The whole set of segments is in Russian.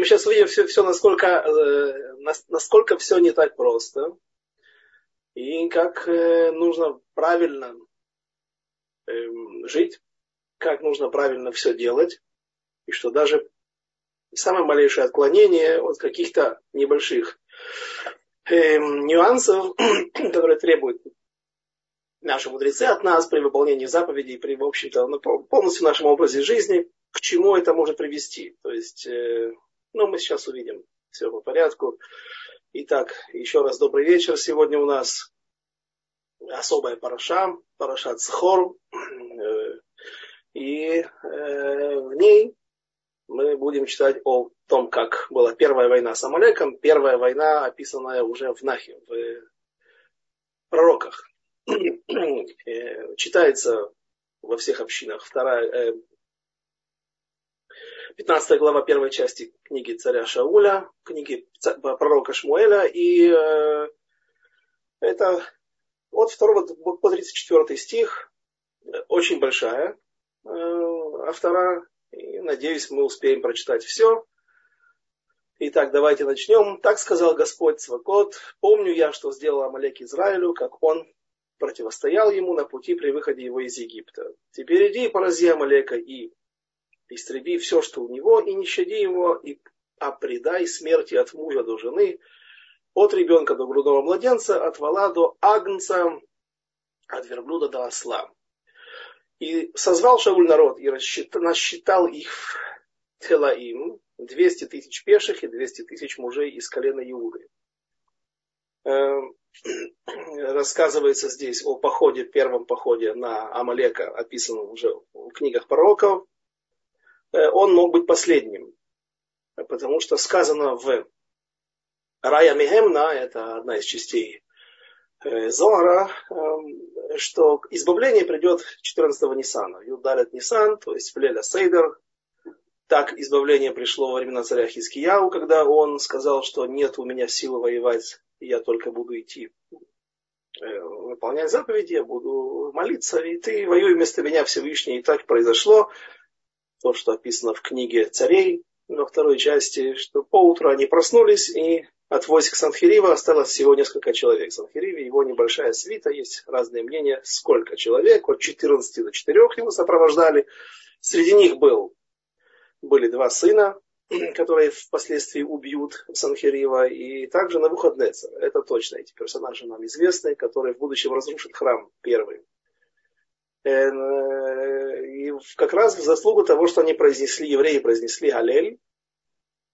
мы сейчас увидим все, все насколько, э, насколько все не так просто. И как э, нужно правильно э, жить, как нужно правильно все делать. И что даже самое малейшее отклонение от каких-то небольших э, нюансов, которые требуют наши мудрецы от нас при выполнении заповедей, при, в общем-то, полностью нашем образе жизни, к чему это может привести. То есть, э, ну, мы сейчас увидим все по порядку. Итак, еще раз добрый вечер. Сегодня у нас особая параша, параша Цхор. Э, и э, в ней мы будем читать о том, как была первая война с Амалеком. Первая война, описанная уже в Нахе, в пророках. Э, читается во всех общинах. Вторая, 15 глава первой части книги царя Шауля, книги пророка Шмуэля. И это от 2 по 34 стих, очень большая автора и надеюсь, мы успеем прочитать все. Итак, давайте начнем. Так сказал Господь Свакот. Помню я, что сделал Амалек Израилю, как он противостоял ему на пути при выходе его из Египта. Теперь иди и порази Амалека и истреби все, что у него, и не щади его, и, а предай смерти от мужа до жены, от ребенка до грудного младенца, от вала до агнца, от верблюда до осла. И созвал Шауль народ и рассчитал, насчитал их Телаим, 200 тысяч пеших и 200 тысяч мужей из колена Иуды. Эм, рассказывается здесь о походе, первом походе на Амалека, описанном уже в книгах пророков. Э, он мог быть последним, потому что сказано в Рая Мехемна, это одна из частей Э, Зора, эм, что избавление придет 14-го Ниссана. Юдарет Ниссан, то есть в Леля Сейдер. Так избавление пришло во времена царя Хискияу, когда он сказал, что нет у меня силы воевать, я только буду идти э, выполнять заповеди, я буду молиться, и ты воюй вместо меня Всевышний. И так произошло то, что описано в книге царей, во второй части, что поутру они проснулись и от войск Санхирива осталось всего несколько человек. Санхириве его небольшая свита, есть разные мнения, сколько человек, от 14 до 4 его сопровождали. Среди них был, были два сына, которые впоследствии убьют Санхирива, и также Навуходнецер. Это точно эти персонажи нам известны, которые в будущем разрушат храм первый. Э, и как раз в заслугу того, что они произнесли, евреи произнесли Алель,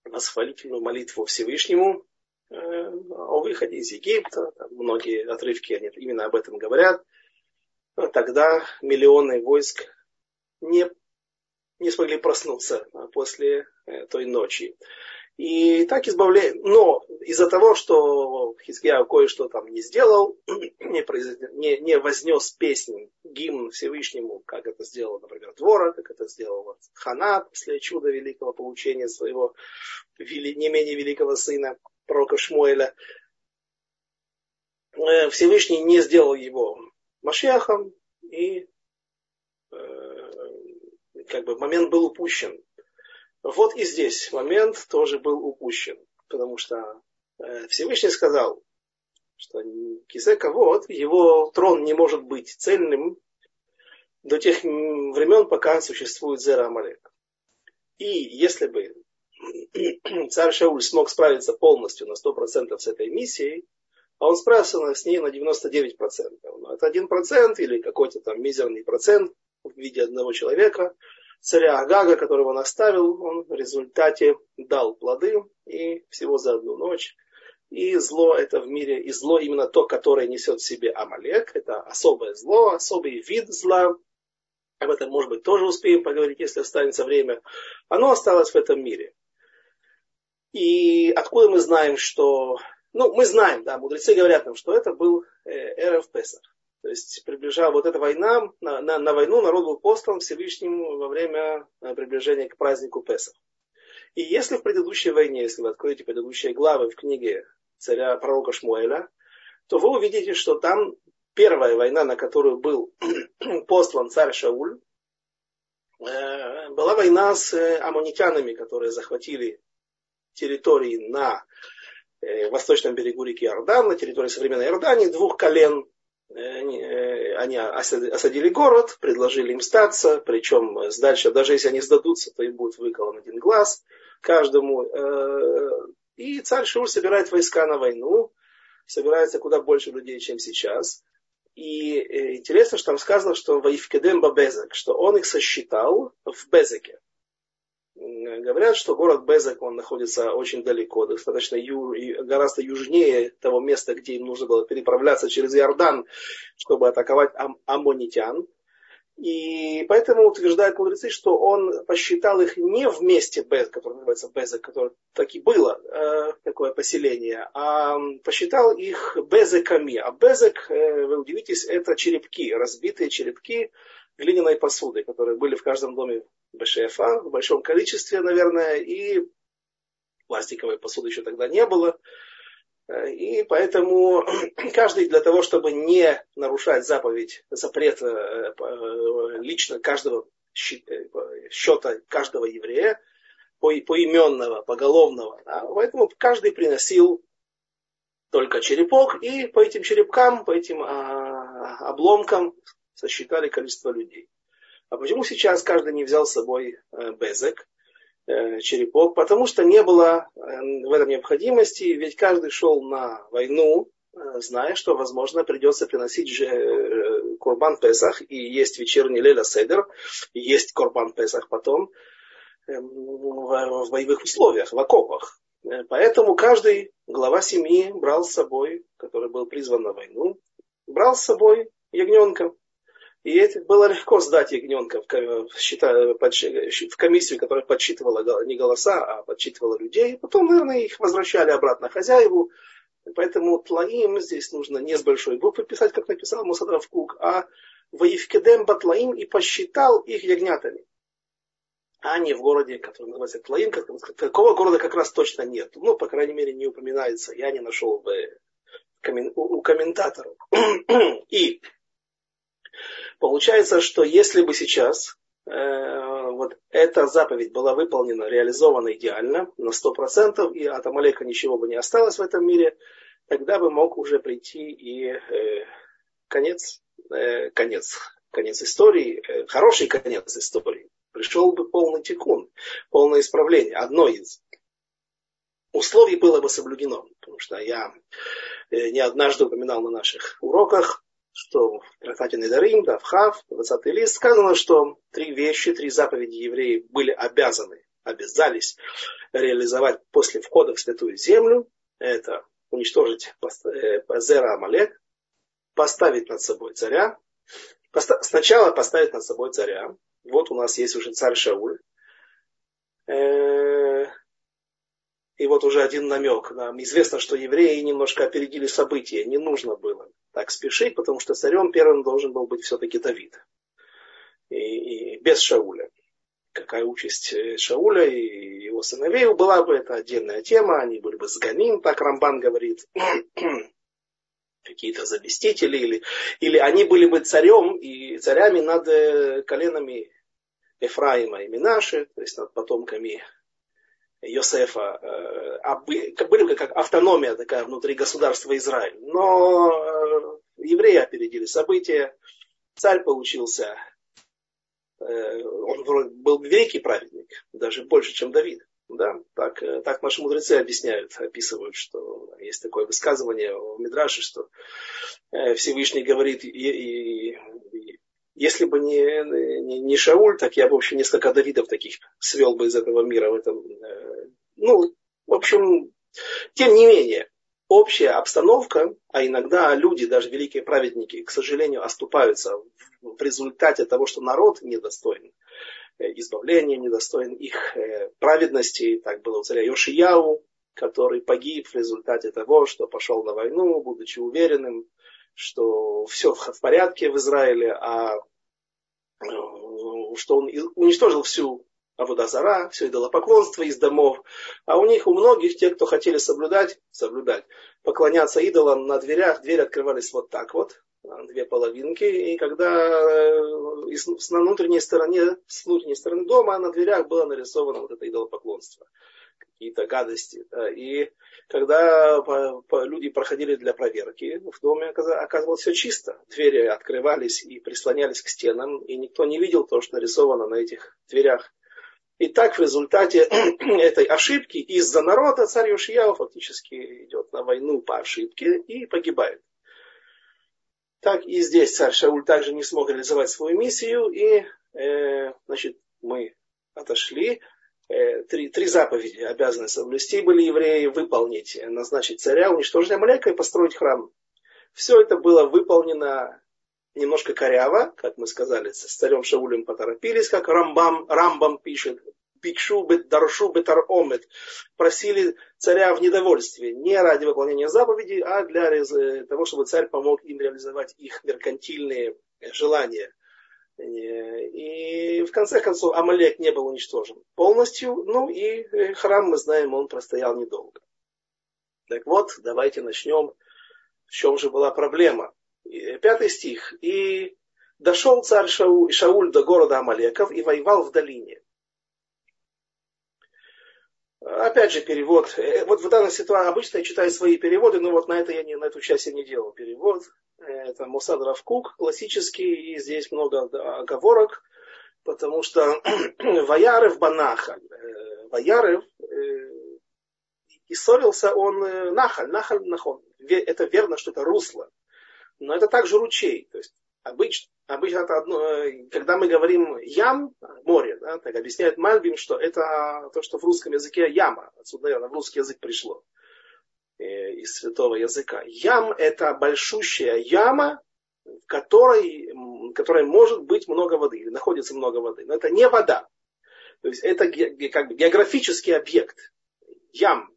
восхвалительную молитву Всевышнему, Э, о выходе из Египта, многие отрывки они именно об этом говорят, тогда миллионы войск не, не смогли проснуться после э, той ночи. И так избавляет. Но из-за того, что Хизкия кое-что там не сделал, не, произ... не, не вознес песнь, гимн Всевышнему, как это сделал, например, Двора, как это сделал Хана после чуда великого получения своего не менее великого сына, пророка Шмуэля, э, Всевышний не сделал его Машиахом, и э, как бы момент был упущен. Вот и здесь момент тоже был упущен, потому что э, Всевышний сказал, что Кисека вот, его трон не может быть цельным до тех времен, пока существует Зера Амалек. И если бы царь Шауль смог справиться полностью на 100% с этой миссией, а он справился с ней на 99%. Но это 1% или какой-то там мизерный процент в виде одного человека, царя Агага, которого он оставил, он в результате дал плоды и всего за одну ночь. И зло это в мире, и зло именно то, которое несет в себе Амалек, это особое зло, особый вид зла, об этом, может быть, тоже успеем поговорить, если останется время. Оно осталось в этом мире. И откуда мы знаем, что... Ну, мы знаем, да, мудрецы говорят нам, что это был э, Эрев Песах. То есть, приближая вот эта война, на, на, на войну народ был послан Всевышним во время э, приближения к празднику Песах. И если в предыдущей войне, если вы откроете предыдущие главы в книге царя пророка Шмуэля, то вы увидите, что там первая война, на которую был послан царь Шауль, э, была война с аммонитянами, которые захватили территории на э, восточном берегу реки Иордан, на территории современной Иордании, двух колен. Э, они осадили город, предложили им статься, причем дальше, даже если они сдадутся, то им будет выколон один глаз каждому. И царь Шур собирает войска на войну, собирается куда больше людей, чем сейчас. И э, интересно, что там сказано, что Ваифкедем Бабезек, что он их сосчитал в Безеке. Говорят, что город Безек, он находится очень далеко, достаточно ю, гораздо южнее того места, где им нужно было переправляться через Иордан, чтобы атаковать ам, аммонитян. И поэтому утверждают мудрецы, что он посчитал их не в месте Без, которое называется Безек, которое так и было, э, такое поселение, а посчитал их Безеками. А Безек, э, вы удивитесь, это черепки, разбитые черепки глиняной посуды, которые были в каждом доме БШФА в большом количестве, наверное, и пластиковой посуды еще тогда не было. И поэтому каждый для того, чтобы не нарушать заповедь, запрет э, э, лично каждого э, счета каждого еврея, поименного, поголовного, поэтому каждый приносил только черепок, и по этим черепкам, по этим а, обломкам сосчитали количество людей. А почему сейчас каждый не взял с собой а, безек? Э, черепок, потому что не было э, в этом необходимости, ведь каждый шел на войну, э, зная, что, возможно, придется приносить же Курбан Песах, и есть вечерний Леля Седер, и есть Курбан Песах потом в боевых условиях, в окопах. Поэтому каждый глава семьи брал с собой, который был призван на войну, брал с собой ягненка. И это было легко сдать ягненка в, в комиссию, которая подсчитывала не голоса, а подсчитывала людей. Потом, наверное, их возвращали обратно хозяеву. Поэтому тлаим здесь нужно не с большой буквы писать, как написал Мусадрав Кук, а Ваивкедем Батлаим и посчитал их ягнятами. А не в городе, который называется Тлаим, такого города как раз точно нет. Ну, по крайней мере, не упоминается. Я не нашел бы у комментаторов. И Получается, что если бы сейчас э, вот эта заповедь была выполнена, реализована идеально на 100%, и от Амалека ничего бы не осталось в этом мире, тогда бы мог уже прийти и э, конец, э, конец, конец истории, э, хороший конец истории. Пришел бы полный тикун, полное исправление. Одно из условий было бы соблюдено. Потому что я э, не однажды упоминал на наших уроках, что в трактате Недарим, да, в Хав, 20 лист, сказано, что три вещи, три заповеди евреи были обязаны, обязались реализовать после входа в святую землю. Это уничтожить э, Зера Амалек, поставить над собой царя. Сначала поставить над собой царя. Вот у нас есть уже царь Шауль. Э, и вот уже один намек. Нам известно, что евреи немножко опередили события. Не нужно было так спешить, потому что царем первым должен был быть все-таки Давид. И, и без Шауля. Какая участь э, Шауля и его сыновей была бы, это отдельная тема. Они были бы сганим, так Рамбан говорит. какие-то заместители, или, или они были бы царем и царями над э, коленами Ефраима и Минаши, то есть над потомками Йосефа, э, а были как автономия такая внутри государства Израиль. Но э, евреи опередили события, царь получился, э, он был великий праведник, даже больше, чем Давид. Да, так, так наши мудрецы объясняют, описывают, что есть такое высказывание в Мидраше, что Всевышний говорит, и, и, если бы не, не, не Шауль, так я бы вообще несколько Давидов таких свел бы из этого мира в этом. Э, ну, в общем, тем не менее, общая обстановка, а иногда люди, даже великие праведники, к сожалению, оступаются в результате того, что народ недостоин э, избавления, недостоин их э, праведности. Так было у царя Йошияу, который погиб в результате того, что пошел на войну, будучи уверенным, что все в порядке в Израиле, а э, что он уничтожил всю Аводазара, все идолопоклонство из домов. А у них, у многих, те, кто хотели соблюдать, соблюдать, поклоняться идолам на дверях, двери открывались вот так вот, две половинки. И когда э, на внутренней стороне, с внутренней стороны дома на дверях было нарисовано вот это идолопоклонство. Какие-то гадости. И когда люди проходили для проверки, в доме оказывалось все чисто. Двери открывались и прислонялись к стенам, и никто не видел то, что нарисовано на этих дверях. И так в результате этой ошибки из-за народа царь Йошияу фактически идет на войну по ошибке и погибает. Так и здесь царь Шауль также не смог реализовать свою миссию, и э, значит, мы отошли три, три заповеди обязаны соблюсти были евреи, выполнить, назначить царя, уничтожить Амалека и построить храм. Все это было выполнено немножко коряво, как мы сказали, с царем Шаулем поторопились, как Рамбам, Рамбам пишет, Бикшу даршу бетар омет. Просили царя в недовольстве. Не ради выполнения заповедей, а для того, чтобы царь помог им реализовать их меркантильные желания. И в конце концов Амалек не был уничтожен полностью. Ну и э, храм, мы знаем, он простоял недолго. Так вот, давайте начнем. В чем же была проблема? Пятый стих. И дошел царь Шауль, Шауль до города Амалеков и воевал в долине. Опять же, перевод. Э, вот в данной ситуации обычно я читаю свои переводы, но вот на, это я не, на эту часть я не делал перевод это Мусад Равкук классический, и здесь много оговорок, потому что Ваярев Банахаль, э, Ваярев, э, и ссорился он э, Нахаль, Нахаль Нахон. Это верно, что это русло, но это также ручей. То есть обычно, обычно это одно, когда мы говорим ям, море, да, так объясняет Мальбим, что это то, что в русском языке яма, отсюда, наверное, в русский язык пришло. Э, из святого языка. Ям – это большущая яма, в которой, в которой может быть много воды, или находится много воды. Но это не вода. То есть это как бы географический объект. Ям.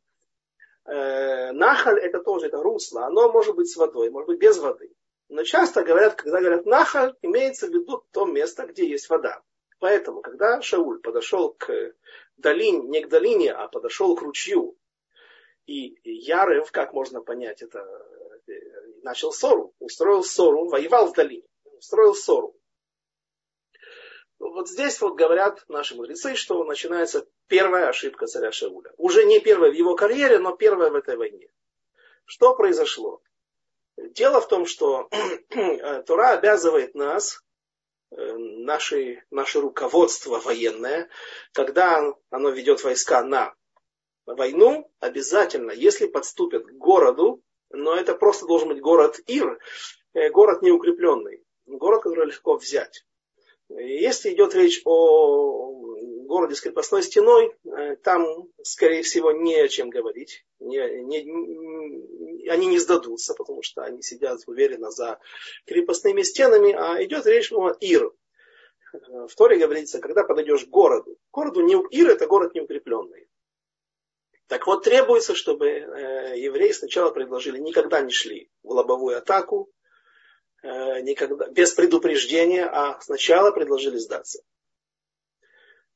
Э, нахаль – это тоже это русло. Оно может быть с водой, может быть без воды. Но часто говорят, когда говорят нахаль, имеется в виду то место, где есть вода. Поэтому, когда Шауль подошел к долине, не к долине, а подошел к ручью, и Ярев, как можно понять, это э, начал ссору, устроил ссору, воевал в долине, устроил ссору. Вот здесь вот говорят наши мудрецы, что начинается первая ошибка царя Шауля. Уже не первая в его карьере, но первая в этой войне. Что произошло? Дело в том, что Тура обязывает нас, э, наше, наше руководство военное, когда оно ведет войска на войну обязательно, если подступят к городу, но это просто должен быть город Ир, э, город неукрепленный, город, который легко взять. Если идет речь о городе с крепостной стеной, э, там, скорее всего, не о чем говорить. Не, не, они не сдадутся, потому что они сидят уверенно за крепостными стенами, а идет речь о Ир. В Торе говорится, когда подойдешь к городу. Городу не, Ир это город неукрепленный. Так вот, требуется, чтобы э, евреи сначала предложили, никогда не шли в лобовую атаку, э, никогда, без предупреждения, а сначала предложили сдаться.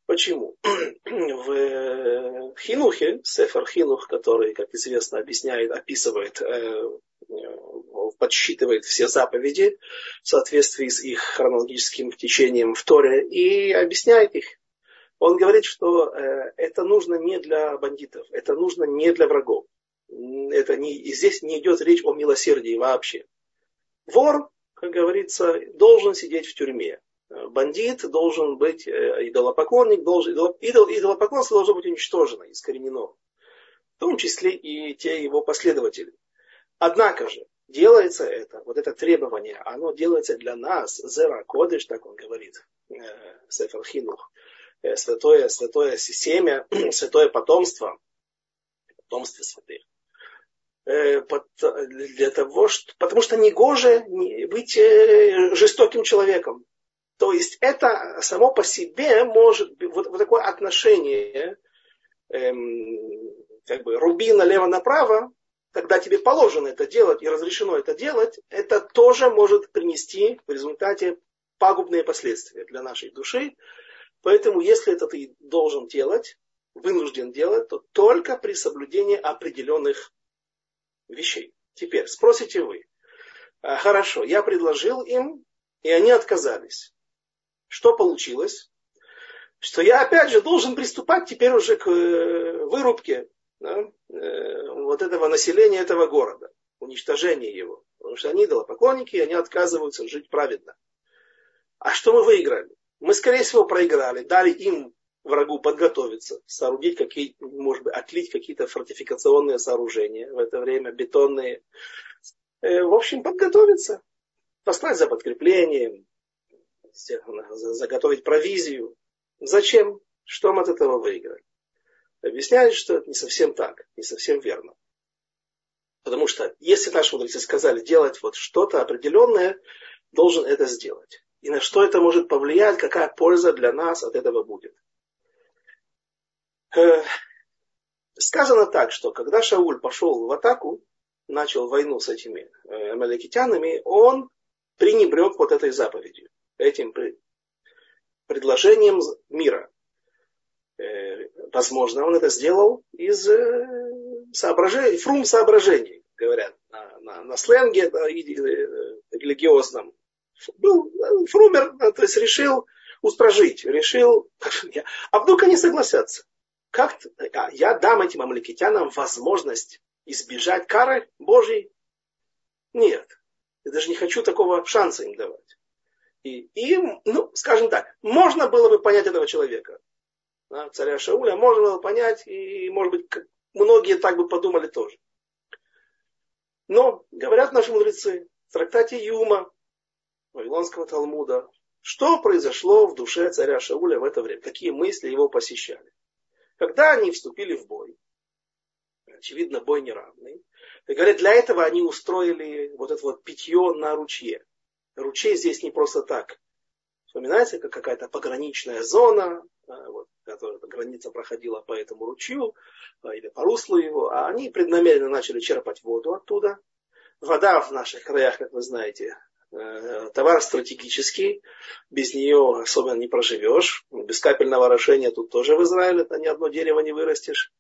Почему? В э, Хинухе, Сефер Хинух, который, как известно, объясняет, описывает, подсчитывает все заповеди в соответствии с их хронологическим течением в Торе и объясняет их он говорит, что э, это нужно не для бандитов, это нужно не для врагов. Это не, и здесь не идет речь о милосердии вообще. Вор, как говорится, должен сидеть в тюрьме. Бандит должен быть э, идолопоклонник, должен, идол, идолопоклонство должно быть уничтожено, искоренено. В том числе и те его последователи. Однако же, делается это, вот это требование, оно делается для нас, зера кодыш, так он говорит, э, Сефер Хинух, Э, святое, святое семя, святое потомство, потомство святых. Э, для того, что, потому что негоже быть э, жестоким человеком. То есть это само по себе может, вот, вот такое отношение, эм, как бы руби налево-направо, когда тебе положено это делать и разрешено это делать, это тоже может принести в результате пагубные последствия для нашей души, Поэтому, если это ты должен делать, вынужден делать, то только при соблюдении определенных вещей. Теперь спросите вы, «А, хорошо, я предложил им, и они отказались. Что получилось? что я опять же должен приступать теперь уже к э, вырубке да, э, вот этого населения этого города, уничтожению его. Потому что они идолопоклонники, и они отказываются жить праведно. А что мы выиграли? Мы, скорее всего, проиграли, дали им, врагу, подготовиться, соорудить какие может быть, отлить какие-то фортификационные сооружения в это время, бетонные. Э, в общем, подготовиться, послать за подкреплением, заготовить провизию. Зачем? Что мы от этого выиграли? Объясняют, что это не совсем так, не совсем верно. Потому что если наши мудрецы сказали делать вот что-то определенное, должен это сделать. И на что это может повлиять, какая польза для нас от этого будет. Э, сказано так, что когда Шауль пошел в атаку, начал войну с этими э, амаликитянами, он пренебрег вот этой заповедью, этим предложением мира. Э, возможно, он это сделал из соображений, фрум соображений, говорят на, на, на сленге да, религиозном. Был фрумер, то есть решил устражить, решил, а вдруг они согласятся? Как а, я дам этим амаликитянам возможность избежать кары Божьей? Нет. Я даже не хочу такого шанса им давать. И им, ну, скажем так, можно было бы понять этого человека. Да, царя Шауля можно было понять, и, может быть, многие так бы подумали тоже. Но, говорят наши мудрецы, в трактате Юма, Вавилонского Талмуда, что произошло в душе царя Шауля в это время, какие мысли его посещали. Когда они вступили в бой, очевидно, бой неравный, и говорят, для этого они устроили вот это вот питье на ручье. Ручей здесь не просто так. Вспоминается, как какая-то пограничная зона, вот, которая граница проходила по этому ручью а, или по руслу его, а они преднамеренно начали черпать воду оттуда. Вода в наших краях, как вы знаете, Э, товар стратегический, без нее особенно не проживешь. Без капельного орошения тут тоже в Израиле это ни одно дерево не вырастешь.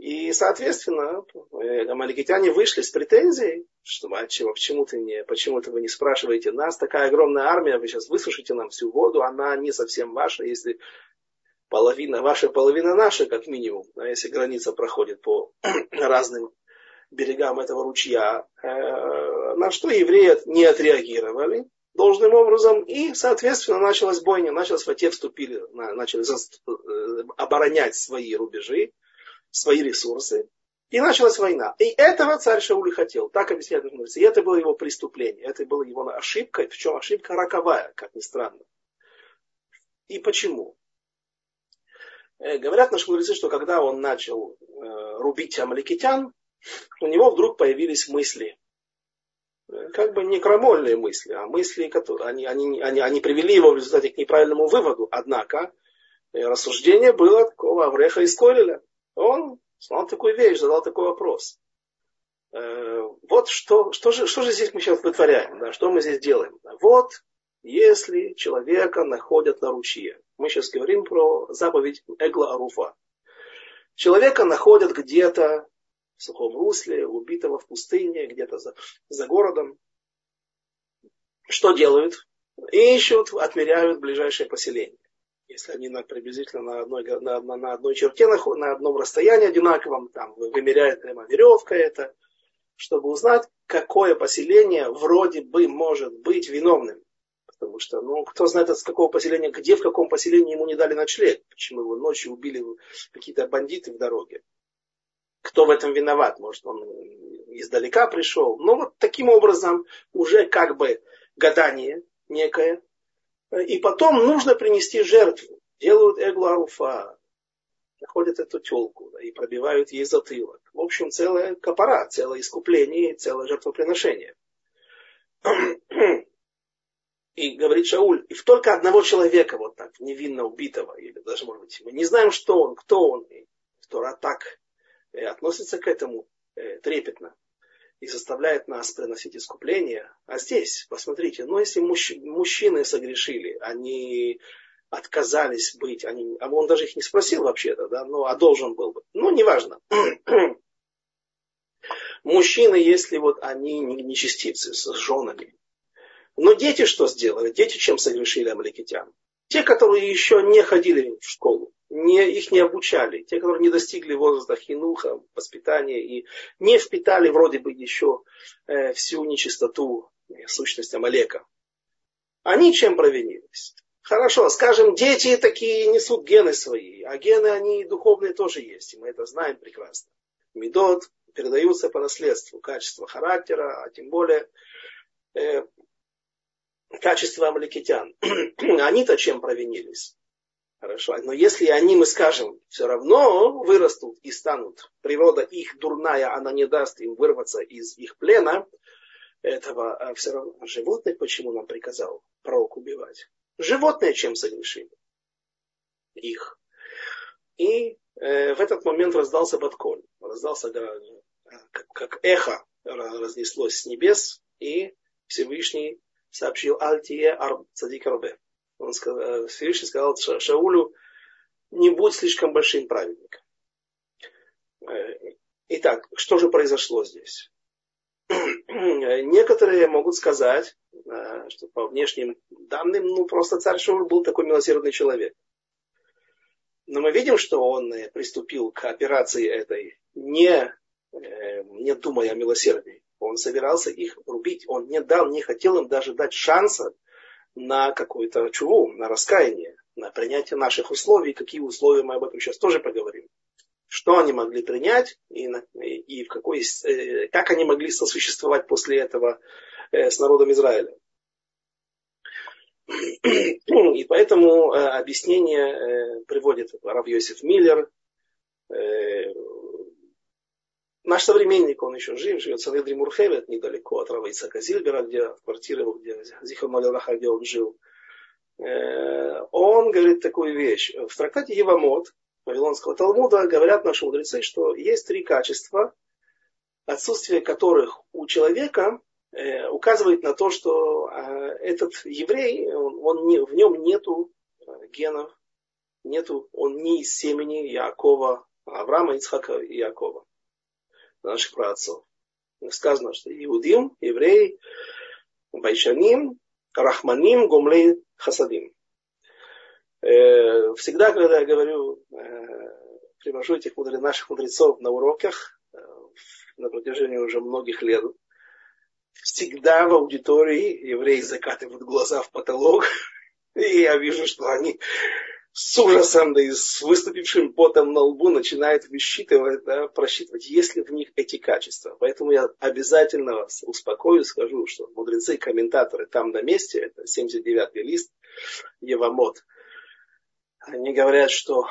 И, соответственно, э, амаликитяне вышли с претензией, что а чего, почему, ты не, почему ты вы не спрашиваете? Нас, такая огромная армия, вы сейчас высушите нам всю воду, она не совсем ваша, если половина ваша, половина наша, как минимум, а если граница проходит по разным берегам этого ручья, э, на что евреи не отреагировали должным образом, и, соответственно, началась бойня, началась, те вступили, начали э, оборонять свои рубежи, свои ресурсы, и началась война. И этого царь Шауль хотел, так объясняют мудрецы. И это было его преступление, это была его ошибка, в чем ошибка роковая, как ни странно. И почему? Э, говорят наши мудрецы, что когда он начал рубить амаликитян, у него вдруг появились мысли. Как бы не мысли, а мысли, которые они, они, они, они привели его в результате к неправильному выводу. Однако э, рассуждение было такого Авреха Колеля. Он знал такую вещь, задал такой вопрос. Э, вот что, что, же, что же здесь мы сейчас вытворяем, да, что мы здесь делаем. Вот если человека находят на ручье. Мы сейчас говорим про заповедь Эгла Аруфа. Человека находят где-то в сухом русле, убитого в пустыне, где-то за, за городом. Что делают? Ищут, отмеряют ближайшее поселение. Если они на, приблизительно на одной, на, на, на одной черте, на, одном расстоянии одинаковом, там вымеряют прямо веревка это, чтобы узнать, какое поселение вроде бы может быть виновным. Потому что, ну, кто знает, с какого поселения, где, в каком поселении ему не дали ночлег. Почему его ночью убили какие-то бандиты в дороге кто в этом виноват. Может, он издалека пришел. Но вот таким образом уже как бы гадание некое. И потом нужно принести жертву. Делают эгларуфа, находят эту телку да, и пробивают ей затылок. В общем, целая копора, целое искупление, целое жертвоприношение. И говорит Шауль, и только одного человека вот так, невинно убитого, или даже, может быть, мы не знаем, что он, кто он. И Тора так Э, относится к этому э, трепетно и заставляет нас приносить искупление. А здесь, посмотрите, ну если мужчины согрешили, они отказались быть, они, а он даже их не спросил вообще-то, да, ну, а должен был бы. Ну, неважно. Мужчины, если вот они нечестивцы с женами. Но дети что сделали? Дети чем согрешили амаликитян? те, которые еще не ходили в школу, не, их не обучали, те, которые не достигли возраста хинуха, воспитания и не впитали вроде бы еще э, всю нечистоту э, сущность Амалека. Они чем провинились? Хорошо, скажем, дети такие несут гены свои, а гены они духовные тоже есть, и мы это знаем прекрасно. Медот передаются по наследству, качество характера, а тем более э, качество амаликитян. Они-то чем провинились? Хорошо. Но если они, мы скажем, все равно вырастут и станут, природа их дурная, она не даст им вырваться из их плена, этого а все равно животных почему нам приказал пророк убивать? Животные чем согрешили? Их. И э, в этот момент раздался Батколь. Раздался э, как, как эхо разнеслось с небес, и Всевышний сообщил Альтие Ар Цадик Арбе он сказал, э, Всевышний сказал Шаулю, не будь слишком большим праведником. Э, итак, что же произошло здесь? Некоторые могут сказать, э, что по внешним данным, ну просто царь Шауль был такой милосердный человек. Но мы видим, что он приступил к операции этой, не, не думая о милосердии. Он собирался их рубить. Он не дал, не хотел им даже дать шанса на какую-то чуву, на раскаяние, на принятие наших условий. Какие условия мы об этом сейчас тоже поговорим. Что они могли принять и, и в какой, э, как они могли сосуществовать после этого э, с народом Израиля. И поэтому э, объяснение приводит Рав Йосиф Миллер, Наш современник, он еще жив, живет в Санедри Мурхевет, недалеко от Рава Зильбера, где в квартире, где Зихон Малилаха, где он жил. Э, он говорит такую вещь. В трактате Евамот Вавилонского Талмуда говорят наши мудрецы, что есть три качества, отсутствие которых у человека э, указывает на то, что э, этот еврей, он, он не, в нем нету генов, нету, он не из семени Якова, Авраама, Ицхака и Якова наших праотцов. Сказано, что иудим, евреи, байшаним, рахманим, гомлей, хасадим. Э, всегда, когда я говорю, э, привожу этих наших мудрецов на уроках э, на протяжении уже многих лет, всегда в аудитории евреи закатывают глаза в потолок, и я вижу, что они с ужасом, да и с выступившим потом на лбу начинает высчитывать, да, просчитывать, есть ли в них эти качества. Поэтому я обязательно вас успокою, скажу, что мудрецы, комментаторы там на месте, это 79-й лист, Евамот, они говорят, что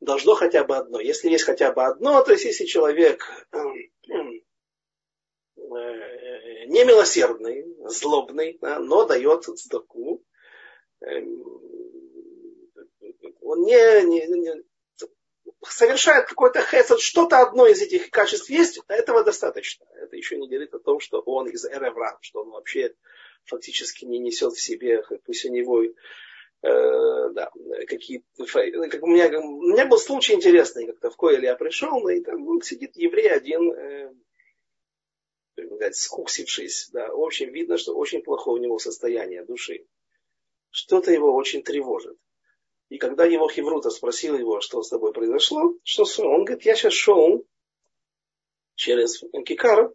должно хотя бы одно. Если есть хотя бы одно, то есть если человек э, немилосердный, злобный, да, но дает цдаку, эм, он не, не, не совершает какой-то хесед, что-то одно из этих качеств есть, этого достаточно. Это еще не говорит о том, что он из эревра, что он вообще фактически не несет в себе, пусть у него э, да, какие как у меня, у меня был случай интересный, как-то в Коэле я пришел, ну, и там ну, сидит еврей один, э, сказать, скуксившись, да, в общем, видно, что очень плохое у него состояние души. Что-то его очень тревожит. И когда его Хеврута спросил его, что с тобой произошло, что он говорит, я сейчас шел через Кикар,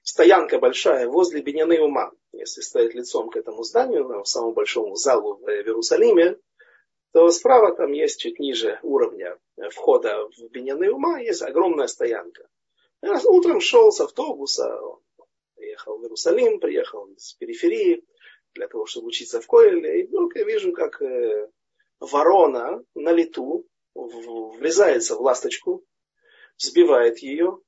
стоянка большая возле Беняны Ума. Если стоять лицом к этому зданию, самому большому залу в Иерусалиме, то справа там есть чуть ниже уровня входа в Беняны Ума, есть огромная стоянка. Я утром шел с автобуса, приехал в Иерусалим, приехал с периферии для того, чтобы учиться в Койле, и вдруг я вижу, как э, ворона на лету врезается в ласточку, сбивает ее.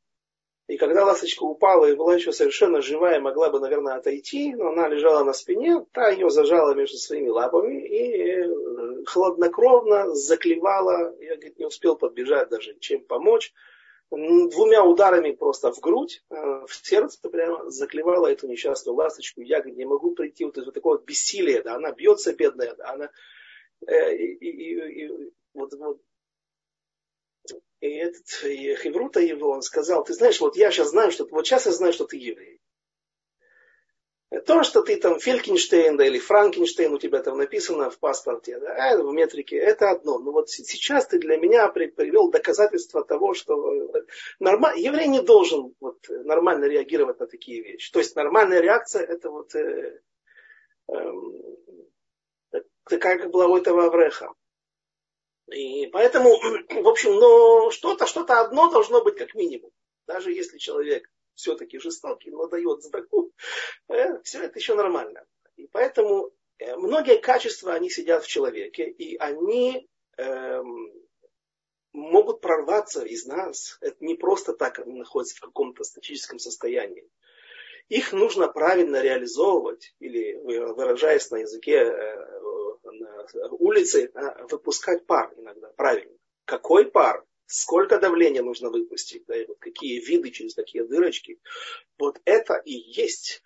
И когда ласточка упала и была еще совершенно живая, могла бы, наверное, отойти, но она лежала на спине, та ее зажала между своими лапами и э, хладнокровно заклевала. Я говорит, не успел подбежать даже, чем помочь. Двумя ударами просто в грудь, э, в сердце прямо заклевала эту несчастную ласточку. Я говорит, не могу прийти вот, такое вот бессилие, да, она бьется бедная, да, она Э, и, и, и, вот, вот, и этот и Хеврута его, он сказал, ты знаешь, вот я сейчас знаю, что вот сейчас я знаю, что ты еврей. То, что ты там Фелькинштейн, да, или Франкенштейн у тебя там написано в паспорте, да, а, в метрике, это одно. Но вот сейчас ты для меня привел доказательство того, что э, норма... еврей не должен вот, нормально реагировать на такие вещи. То есть нормальная реакция это вот э, э, такая, как была этого Авреха. И поэтому, в общем, но что-то, что-то одно должно быть как минимум. Даже если человек все-таки жестокий, но дает сдаку, э, все это еще нормально. И поэтому э, многие качества, они сидят в человеке, и они э, могут прорваться из нас. Это не просто так они находятся в каком-то статическом состоянии. Их нужно правильно реализовывать, или выражаясь на языке э, на улице, а, выпускать пар иногда, правильно. Какой пар? сколько давления нужно выпустить, да, и вот какие виды через такие дырочки. Вот это и есть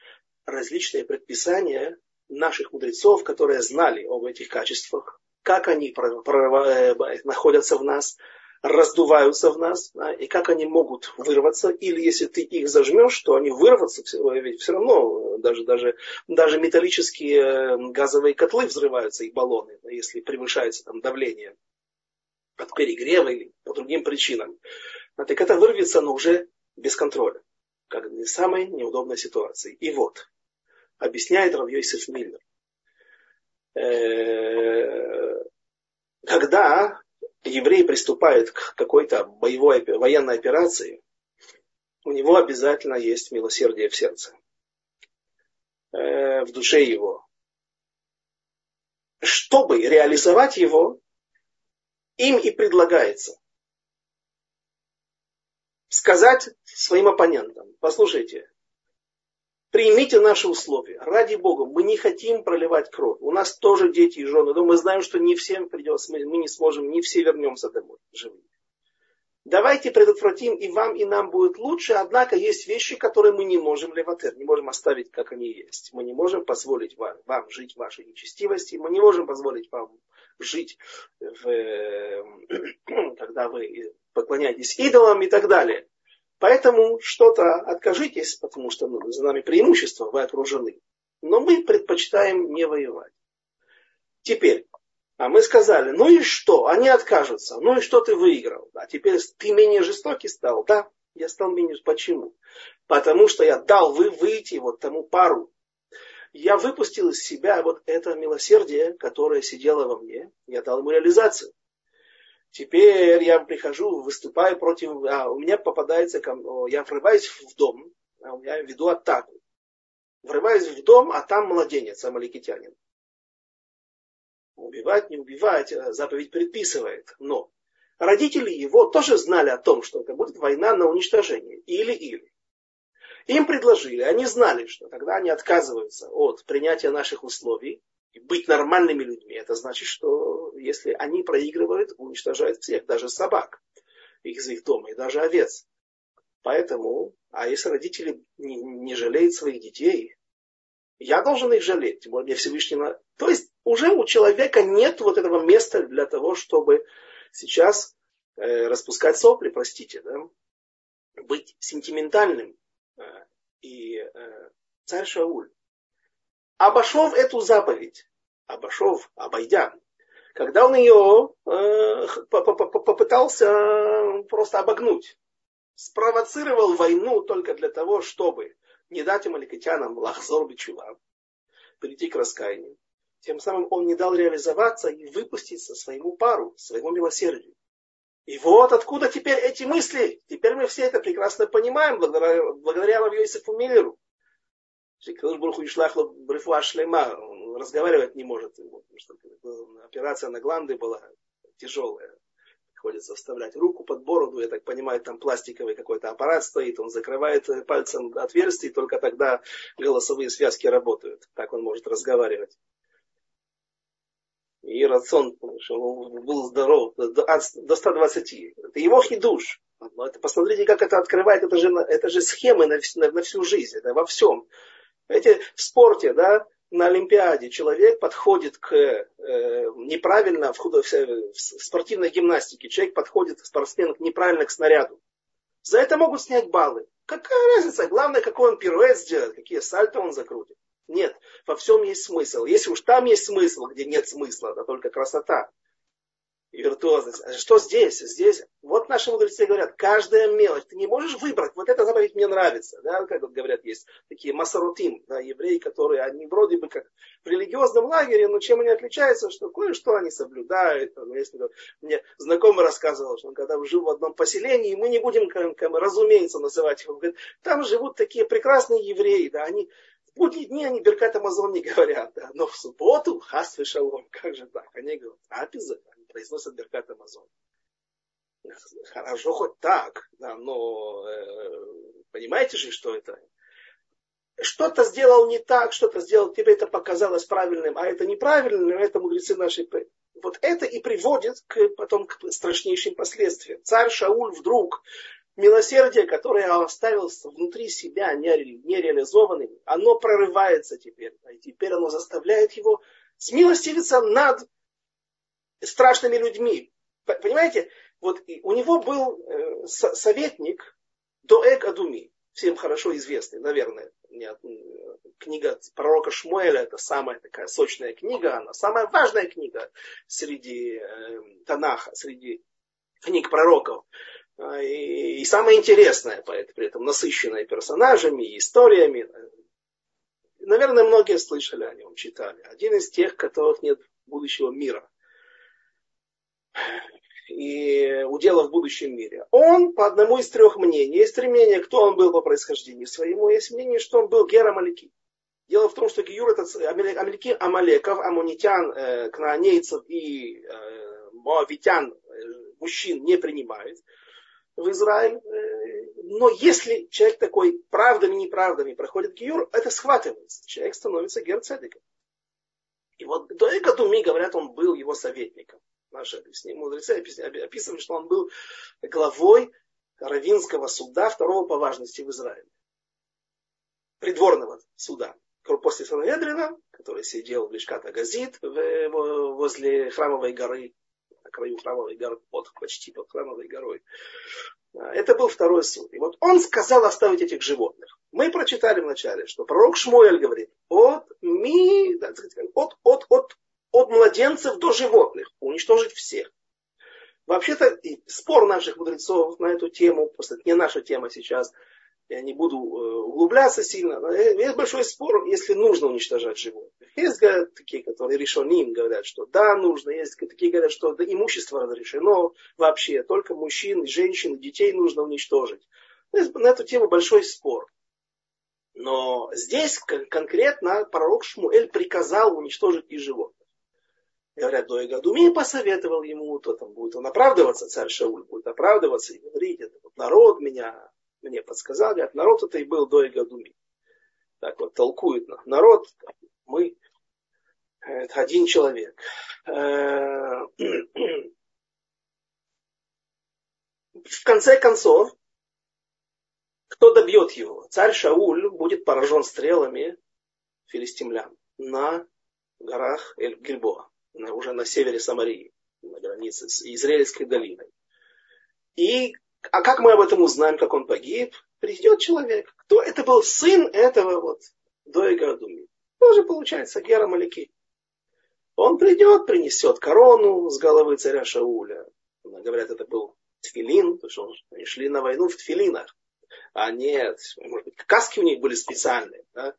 различные предписания наших мудрецов, которые знали об этих качествах, как они э, находятся в нас, раздуваются в нас, да, и как они могут вырваться, или если ты их зажмешь, то они вырваться, ведь все равно даже, даже, даже металлические э, газовые котлы взрываются, и баллоны, если превышается там давление от перегрева или по другим причинам. А так это вырвется, но уже без контроля. Как в самой неудобной ситуации. И вот, объясняет Рав Йосиф Миллер. Э, когда еврей приступает к какой-то боевой военной операции, у него обязательно есть милосердие в сердце, э, в душе его. Чтобы реализовать его, им и предлагается сказать своим оппонентам, послушайте, примите наши условия. Ради Бога, мы не хотим проливать кровь. У нас тоже дети и жены, но мы знаем, что не всем придется, мы не сможем, не все вернемся домой живыми. Давайте предотвратим, и вам, и нам будет лучше, однако есть вещи, которые мы не можем леватер, не можем оставить, как они есть. Мы не можем позволить вам, вам жить в вашей нечестивости, мы не можем позволить вам жить, в, э, когда вы поклоняетесь идолам и так далее. Поэтому что-то откажитесь, потому что ну, за нами преимущество, вы окружены. Но мы предпочитаем не воевать. Теперь, а мы сказали, ну и что, они откажутся, ну и что ты выиграл? А теперь ты менее жестокий стал, да? Я стал менее, почему? Потому что я дал вы выйти вот тому пару, я выпустил из себя вот это милосердие, которое сидело во мне, я дал ему реализацию. Теперь я прихожу, выступаю против, а у меня попадается, я врываюсь в дом, а веду атаку. Врываюсь в дом, а там младенец, амаликитянин. Убивать, не убивать, а заповедь предписывает. Но родители его тоже знали о том, что это будет война на уничтожение. Или-или. Им предложили, они знали, что тогда они отказываются от принятия наших условий, и быть нормальными людьми, это значит, что если они проигрывают, уничтожают всех, даже собак из их дома, и даже овец. Поэтому, а если родители не, не жалеют своих детей, я должен их жалеть, тем более мне Всевышний... То есть уже у человека нет вот этого места для того, чтобы сейчас э, распускать сопли, простите, да? быть сентиментальным, и э, царь Шауль, обошел эту заповедь, обошел, обойдя, когда он ее э, попытался просто обогнуть, спровоцировал войну только для того, чтобы не дать амаликитянам лахзор бичула, прийти к раскаянию. Тем самым он не дал реализоваться и выпуститься своему пару, своему милосердию. И вот откуда теперь эти мысли. Теперь мы все это прекрасно понимаем благодаря, благодаря Рав Йосифу Миллеру. Шлема разговаривать не может. Потому что операция на гланды была тяжелая. Приходится вставлять руку под бороду. Я так понимаю, там пластиковый какой-то аппарат стоит. Он закрывает пальцем отверстие, и только тогда голосовые связки работают. Так он может разговаривать и рацион, что он был здоров до, до 120. Это его хидуш. Но это, посмотрите, как это открывает, это же, это же схемы на, на, на всю жизнь, это во всем. Эти в спорте, да, на Олимпиаде человек подходит к э, неправильно в, худо, в, в спортивной гимнастике, человек подходит, спортсмен, неправильно к снаряду. За это могут снять баллы. Какая разница? Главное, какой он пируэт сделает, какие сальто он закрутит. Нет, во всем есть смысл. Если уж там есть смысл, где нет смысла, это только красота и виртуозность. А что здесь? Здесь, вот наши мудрецы говорят, каждая мелочь, ты не можешь выбрать, вот эта заповедь мне нравится. Да, как вот говорят, есть такие масарутим, да, евреи, которые, они вроде бы как в религиозном лагере, но чем они отличаются, что кое-что они соблюдают. Ну, если мне знакомый рассказывал, что он когда жил в одном поселении, мы не будем, как, как, разумеется, называть его, говорит, там живут такие прекрасные евреи, да, они будние дни они Беркат Амазон не говорят, да, но в субботу хас шалом, как же так? Они говорят, апиза, произносят Беркат Амазон. Хорошо хоть так, да, но э, понимаете же, что это? Что-то сделал не так, что-то сделал, тебе это показалось правильным, а это неправильным, это мудрецы наши. Вот это и приводит к, потом к страшнейшим последствиям. Царь Шауль вдруг милосердие, которое оставил внутри себя нереализованным, оно прорывается теперь. И теперь оно заставляет его смилостивиться над страшными людьми. Понимаете, вот у него был э, советник Доэг Адуми, всем хорошо известный, наверное. Нет, книга пророка Шмуэля, это самая такая сочная книга, она самая важная книга среди э, Танаха, среди книг пророков. А, и, и самая интересная, при этом насыщенная персонажами и историями. Наверное, многие слышали о нем, читали. Один из тех, которых нет будущего мира и удела в будущем мире. Он по одному из трех мнений. Есть три мнения, кто он был по происхождению своему. Есть мнение, что он был Гера Малики. Дело в том, что Гиюр это Амалики, Амалеков, Амунитян, э, Кнаанейцев и э, Моавитян, э, мужчин не принимает в Израиль. Э, но если человек такой правдами, неправдами проходит Гиюр, это схватывается. Человек становится герцедиком. И вот до Экадуми, говорят, он был его советником наши мудрецы описывают, что он был главой Равинского суда, второго по важности в Израиле. Придворного суда. После Санедрина, который сидел в Лишката Газит возле храмовой горы, краю храмовой горы, под, почти под храмовой горой. Это был второй суд. И вот он сказал оставить этих животных. Мы прочитали вначале, что пророк Шмуэль говорит, от, ми, от, от, от от младенцев до животных, уничтожить всех. Вообще-то спор наших мудрецов на эту тему, просто не наша тема сейчас, я не буду э, углубляться сильно, но есть большой спор, если нужно уничтожать животных. Есть такие, которые решеним говорят, что да, нужно, есть такие говорят, что да, имущество разрешено вообще, только мужчин, женщин, детей нужно уничтожить. На эту тему большой спор. Но здесь конкретно пророк Шмуэль приказал уничтожить и животных говорят, Доeg Адуми посоветовал ему, то там будет он оправдываться, царь Шауль будет оправдываться и говорить, это вот народ меня, мне подсказал, говорят, народ это и был Доeg Адуми. Так вот толкует народ, мы, это один человек. Э, в конце концов, кто добьет его? Царь Шауль будет поражен стрелами филистимлян на горах Эль-Гильбоа уже на севере Самарии, на границе с Израильской долиной. И, а как мы об этом узнаем, как он погиб? Придет человек. Кто это был сын этого вот Доига Думи? Тоже получается Гера Малики. Он придет, принесет корону с головы царя Шауля. Говорят, это был тфилин, потому что они шли на войну в тфилинах. А нет, может быть, каски у них были специальные, да?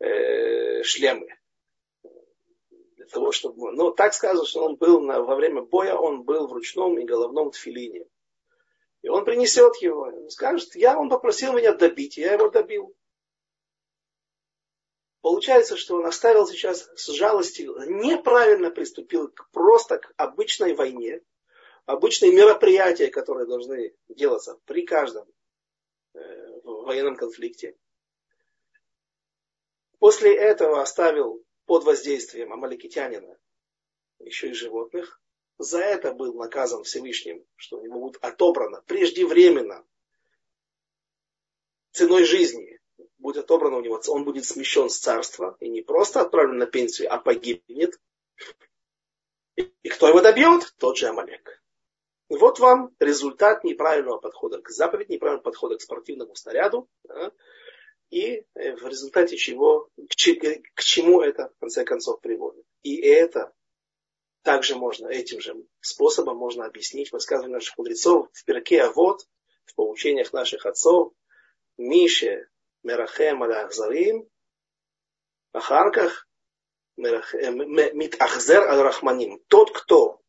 э, шлемы для того, чтобы... Ну, так сказано, что он был на, во время боя, он был в ручном и головном тфилине. И он принесет его. Он скажет, я, он попросил меня добить, я его добил. Получается, что он оставил сейчас с жалостью, неправильно приступил просто к обычной войне, обычные мероприятия, которые должны делаться при каждом э, военном конфликте. После этого оставил под воздействием амаликитянина, еще и животных, за это был наказан Всевышним, что у него будет отобрано преждевременно ценой жизни, будет отобрано у него, он будет смещен с царства и не просто отправлен на пенсию, а погибнет. И кто его добьет? Тот же Амалек. И вот вам результат неправильного подхода к заповеди, неправильного подхода к спортивному снаряду. Да? И э, в результате чего, к чему это в конце концов приводит. И это также можно, этим же способом можно объяснить высказывание наших мудрецов в перке а вот в поучениях наших отцов, Мише Мерахем Аль-Ахзарим, Ахарках Митахзер Аль-Рахманим. Тот, кто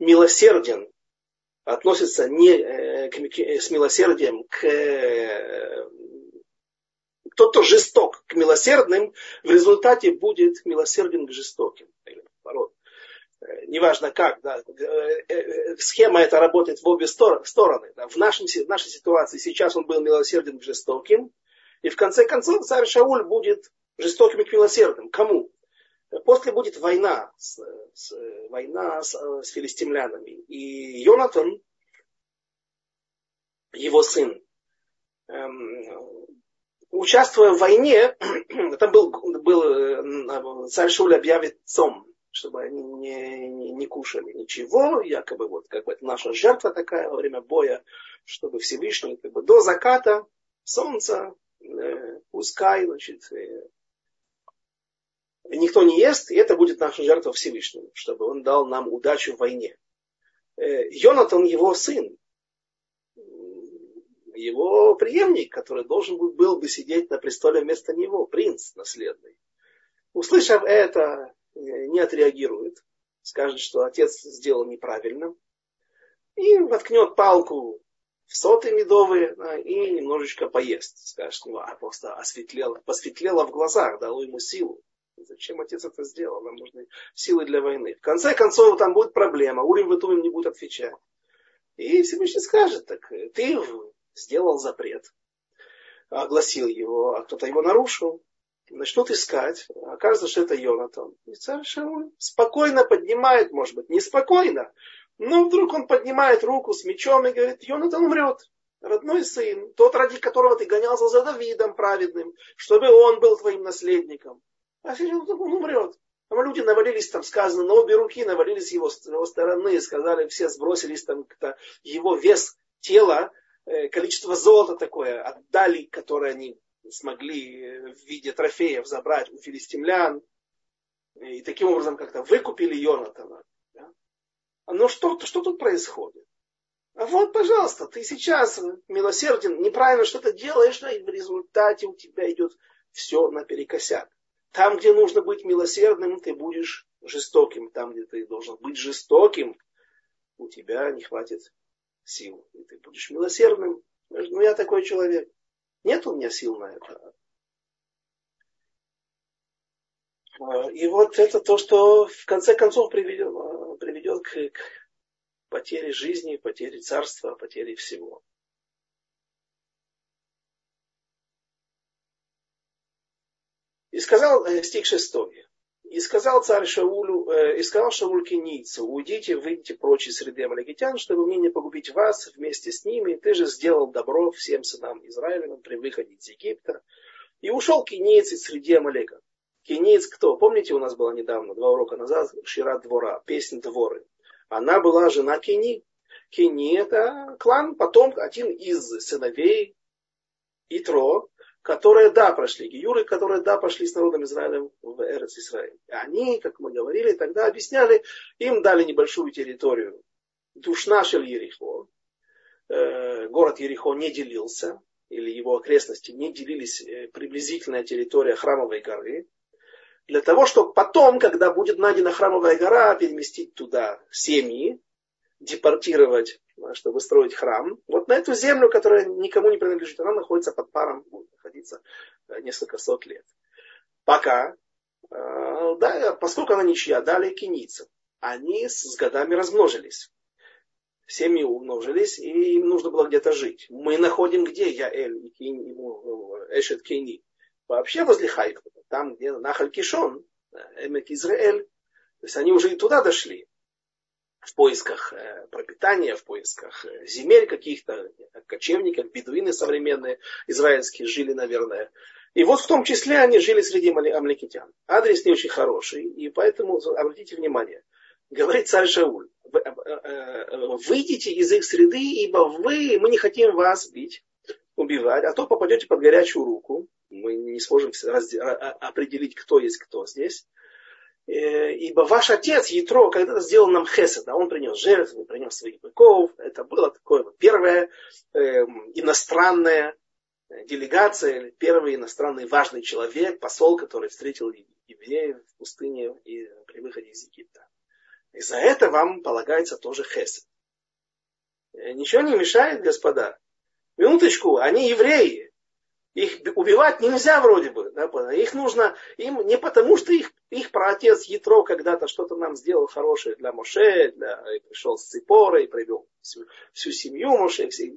милосерден, относится не, э, к, с милосердием к тот, кто жесток к милосердным, в результате будет милосерден к жестоким. Э, неважно как, да, э, э, схема эта работает в обе стороны. Да. В, нашем, в нашей ситуации сейчас он был милосерден к жестоким, и в конце концов царь Шауль будет жестоким и к милосердным. Кому? После будет война, с, с, война с, с филистимлянами. И Йонатан, его сын, эм, участвуя в войне, там был, был царь Шуль объявит цом, чтобы они не, не, не кушали ничего, якобы вот как бы это наша жертва такая во время боя, чтобы Всевышний как бы до заката солнца э, пускай, значит, э, никто не ест, и это будет наша жертва Всевышнему, чтобы он дал нам удачу в войне. Э, Йонатан его сын, его преемник, который должен был бы сидеть на престоле вместо него, принц наследный. Услышав это, не отреагирует, скажет, что отец сделал неправильно, и воткнет палку в соты медовые да, и немножечко поест. Скажет, ну, а просто осветлело, посветлело в глазах, дало ему силу. Зачем отец это сделал? Нам нужны силы для войны. В конце концов, там будет проблема. Урим Ветумим не будет отвечать. И Всевышний скажет, так ты сделал запрет, огласил его, а кто-то его нарушил, начнут искать, окажется, что это Йонатан. И царь Шауль спокойно поднимает, может быть, неспокойно, но вдруг он поднимает руку с мечом и говорит, Йонатан умрет, родной сын, тот, ради которого ты гонялся за Давидом праведным, чтобы он был твоим наследником. А сейчас он умрет. Там люди навалились, там сказано, на обе руки навалились его, его стороны, сказали, все сбросились, там его вес тела Э, количество золота такое отдали, которое они смогли в виде трофеев забрать у филистимлян. И таким образом как-то выкупили Йонатана. Да? Но что, что тут происходит? А вот, пожалуйста, ты сейчас милосерден, неправильно что-то делаешь, да, и в результате у тебя идет все наперекосяк. Там, где нужно быть милосердным, ты будешь жестоким. Там, где ты должен быть жестоким, у тебя не хватит сил. И ты будешь милосердным. Ну, я такой человек. Нет у меня сил на это. А, и вот это то, что в конце концов приведет, а, приведет к, к потере жизни, потере царства, потере всего. И сказал э, стих 6. И сказал царь Шаулю, э, и сказал Шауль кенийцу, уйдите, выйдите прочь из среды амаликитян, чтобы мне не погубить вас вместе с ними. Ты же сделал добро всем сынам Израилевым при выходе из Египта. И ушел кенийц из среды Амалека. Кенийц кто? Помните, у нас было недавно, два урока назад, Шира Двора, песня Дворы. Она была жена Кени. Кени это клан, потом один из сыновей Итро, которые, да, прошли Гиюры, которые, да, пошли с народом Израилем в Эрец Израиль. Они, как мы говорили, тогда объясняли, им дали небольшую территорию. Душнашель Ерихо. Э, город Ерихо не делился, или его окрестности не делились э, приблизительная территория Храмовой горы. Для того, чтобы потом, когда будет найдена Храмовая гора, переместить туда семьи, депортировать чтобы строить храм. Вот на эту землю, которая никому не принадлежит, она находится под паром, будет находиться э, несколько сот лет. Пока, э, да, поскольку она ничья, дали кенийцам. Они с годами размножились. Семьи умножились, и им нужно было где-то жить. Мы находим где? Я Эль, Эшет Кени. Вообще возле Хайфа, там, где Нахаль Кишон, э, Эмек Израэль. То есть они уже и туда дошли в поисках э, пропитания, в поисках э, земель каких-то, кочевников, бедуины современные, израильские жили, наверное. И вот в том числе они жили среди амликитян. Адрес не очень хороший, и поэтому обратите внимание. Говорит царь Шауль, э, выйдите из их среды, ибо вы, мы не хотим вас бить, убивать, а то попадете под горячую руку, мы не сможем определить, кто есть кто здесь. Э, ибо ваш отец, Ятро, когда-то сделал нам хесед, а он принес жертву, принес своих быков. Это было такое вот первое э, иностранное делегация, первый иностранный важный человек, посол, который встретил евреев в пустыне и при выходе из Египта. И за это вам полагается тоже хесед. Э, ничего не мешает, господа. Минуточку, они евреи. Их убивать нельзя вроде бы. Да? Их нужно, им не потому, что их, их праотец Ятро когда-то что-то нам сделал хорошее для Моше, для, и пришел с Ципорой, привел всю, всю семью Моше, все,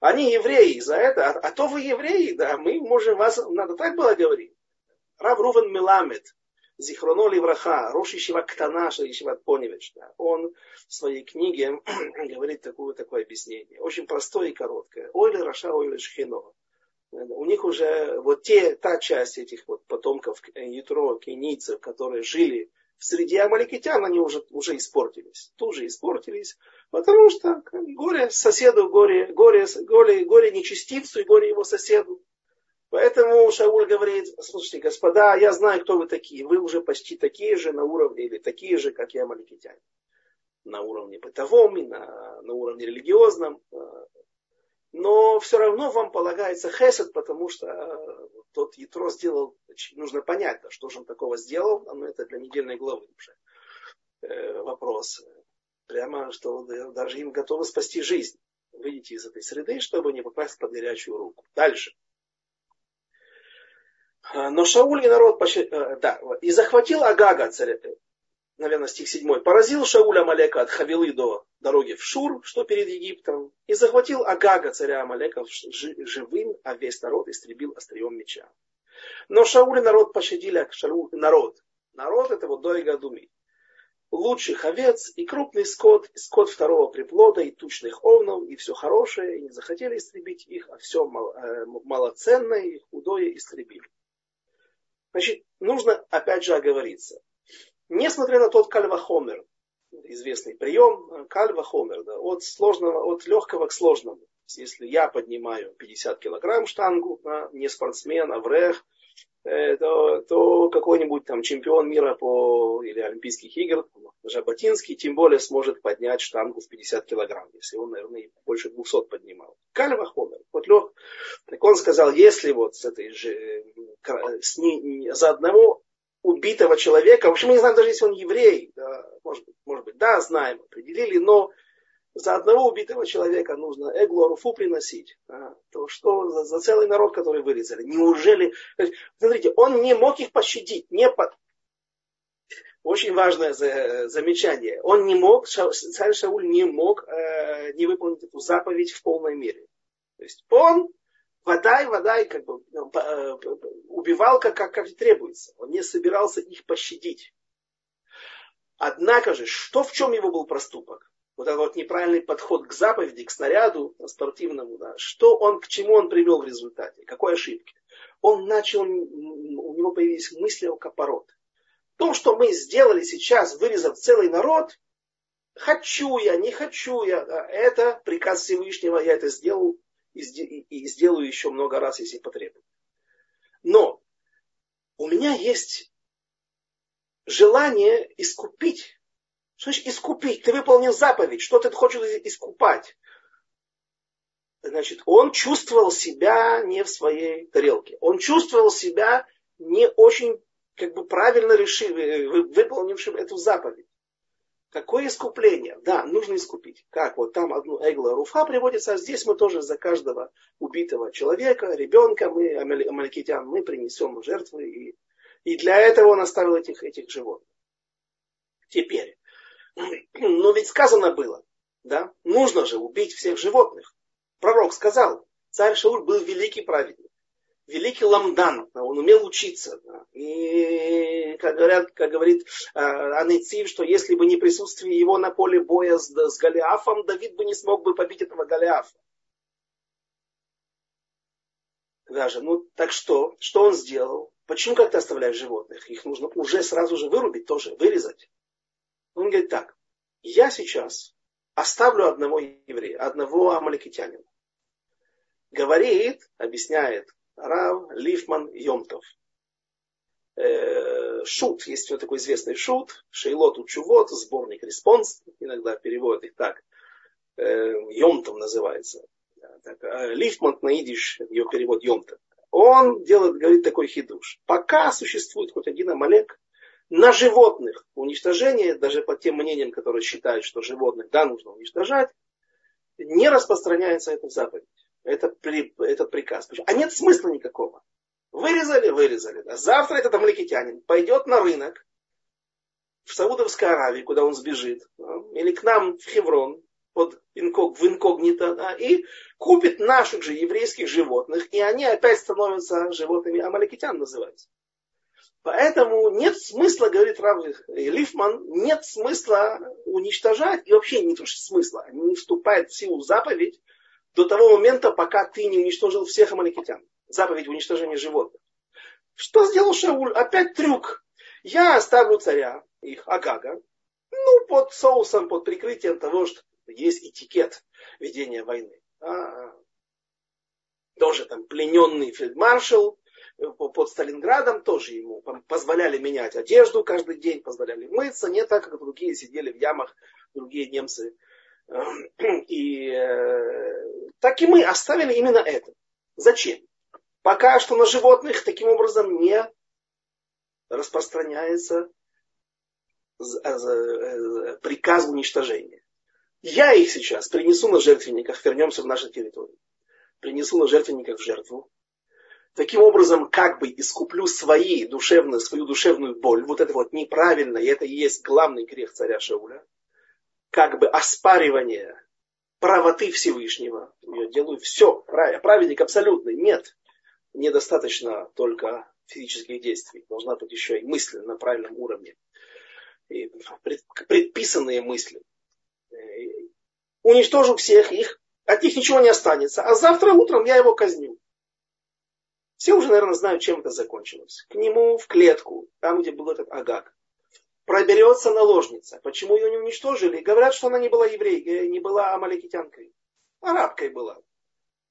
они евреи за это, а, а то вы евреи, да, мы можем вас, надо так было говорить. Рав Рувен Меламед, Зихроно Ливраха, Рош Ишива Ктана, Поневич, да, он в своей книге говорит такое, такое объяснение. Очень простое и короткое. Ойли Раша, Ойли Шхино. У них уже вот те, та часть этих вот потомков Ятро, кенийцев, которые жили среди амаликитян, они уже, уже испортились. Тут же испортились, потому что горе соседу, горе, горе, горе, горе нечестивцу и горе его соседу. Поэтому Шауль говорит, слушайте, господа, я знаю, кто вы такие. Вы уже почти такие же на уровне, или такие же, как я, маликитяне. На уровне бытовом и на, на уровне религиозном. Но все равно вам полагается хесед, потому что э, тот Ятро сделал, нужно понять, да, что же он такого сделал, но это для недельной главы уже э, вопрос. Прямо, что даже им готовы спасти жизнь. Выйти из этой среды, чтобы не попасть под горячую руку. Дальше. А, но Шауль и народ, э, да, и захватил Агага, царя, э, наверное, стих 7, поразил Шауля Амалека от Хавилы до дороги в Шур, что перед Египтом, и захватил Агага, царя Амалека, живым, а весь народ истребил острием меча. Но Шауль и народ пощадили Шауль, народ. Народ это вот Дойга Думи. Лучших овец и крупный скот, и скот второго приплода, и тучных овнов, и все хорошее, и не захотели истребить их, а все э, малоценное и худое истребили. Значит, нужно опять же оговориться. Несмотря на тот кальвахомер, известный прием, кальвахомер, да, от сложного, от легкого к сложному. Если я поднимаю 50 килограмм штангу, да, не спортсмен, а врех, э, то, то какой-нибудь там чемпион мира по, или Олимпийских игр, Жаботинский, тем более сможет поднять штангу в 50 килограмм, если он, наверное, больше 200 поднимал. Кальва Хомер, вот лег, так он сказал, если вот с этой же, с ней, за одного убитого человека, в общем, мы не знаем даже, если он еврей, да, может, быть, может быть, да, знаем, определили, но за одного убитого человека нужно эглоруфу приносить. Да, то что за, за целый народ, который вырезали? Неужели... Смотрите, он не мог их пощадить, не под, очень важное замечание. Он не мог, царь Шауль не мог э, не выполнить эту заповедь в полной мере. То есть он водай, водай, как бы ну, э, убивал, как, как, как требуется. Он не собирался их пощадить. Однако же, что в чем его был проступок? Вот этот вот неправильный подход к заповеди, к снаряду спортивному, да, что он, к чему он привел в результате, какой ошибки? Он начал, у него появились мысли о капорот то, что мы сделали сейчас, вырезав целый народ, хочу я, не хочу я, это приказ Всевышнего, я это сделал и сделаю еще много раз, если потребуется. Но у меня есть желание искупить. Что значит искупить? Ты выполнил заповедь. Что ты хочешь искупать? Значит, он чувствовал себя не в своей тарелке. Он чувствовал себя не очень как бы правильно решив, э, выполнившим эту заповедь. Какое искупление? Да, нужно искупить. Как? Вот там одну эгла руфа приводится, а здесь мы тоже за каждого убитого человека, ребенка, мы, амаликитян, мы принесем жертвы. И, и для этого он оставил этих, этих животных. Теперь, но ведь сказано было, да, нужно же убить всех животных. Пророк сказал, царь Шауль был великий праведник великий ламдан, он умел учиться. И, как, говорят, как говорит э, Анецив, что если бы не присутствие его на поле боя с, с Голиафом, Давид бы не смог бы побить этого Голиафа. Даже, ну так что? Что он сделал? Почему как ты оставляешь животных? Их нужно уже сразу же вырубить тоже, вырезать. Он говорит так, я сейчас оставлю одного еврея, одного амаликитянина. Говорит, объясняет Рав Лифман Йомтов. Э, שו"ת, есть вот такой известный שו"ת, שאלות ותשובות, сборник респонсы, иногда переводят их так, э, Йомтов называется. А Лифман на идиш, ее перевод Йомтов. Он делает, говорит такой хидуш. Пока существует хоть один Амалек, на животных уничтожение, даже по тем мнениям, которые считают, что животных да, нужно уничтожать, не распространяется эта заповедь. Это при, этот приказ. А нет смысла никакого. Вырезали, вырезали. А завтра этот амаликитянин пойдет на рынок в Саудовской Аравии, куда он сбежит, или к нам в Хеврон, под инког, в инкогнито, да, и купит наших же еврейских животных, и они опять становятся животными амаликитян называются. Поэтому нет смысла, говорит Рав Лифман, нет смысла уничтожать, и вообще не смысла, не вступает в силу заповедь до того момента, пока ты не уничтожил всех амаликитян. Заповедь уничтожения животных. Что сделал Шауль? Опять трюк. Я оставлю царя, их Агага, ну, под соусом, под прикрытием того, что есть этикет ведения войны. А, тоже там плененный фельдмаршал, Э, под Сталинградом тоже ему позволяли менять одежду каждый день, позволяли мыться, не так, как другие сидели в ямах, другие немцы. Эм, и э, так и мы оставили именно это. Зачем? Пока что на животных таким образом не распространяется э, приказ уничтожения. Я их сейчас принесу на жертвенниках, вернемся в нашу территорию. Принесу на жертвенниках в жертву таким образом как бы искуплю свои душевную, свою душевную боль, вот это вот неправильно, и это и есть главный грех царя Шауля, как бы оспаривание правоты Всевышнего. Я делаю все, праведник абсолютный. Нет, недостаточно только физических действий. Должна быть еще и мысль на правильном уровне. И предписанные мысли. Уничтожу всех их, от них ничего не останется. А завтра утром я его казню. Все уже, наверное, знают, чем это закончилось. К нему в клетку, там, где был этот Агак, проберется наложница. Почему ее не уничтожили? Говорят, что она не была еврейкой, не была амаликитянкой. Арабкой была.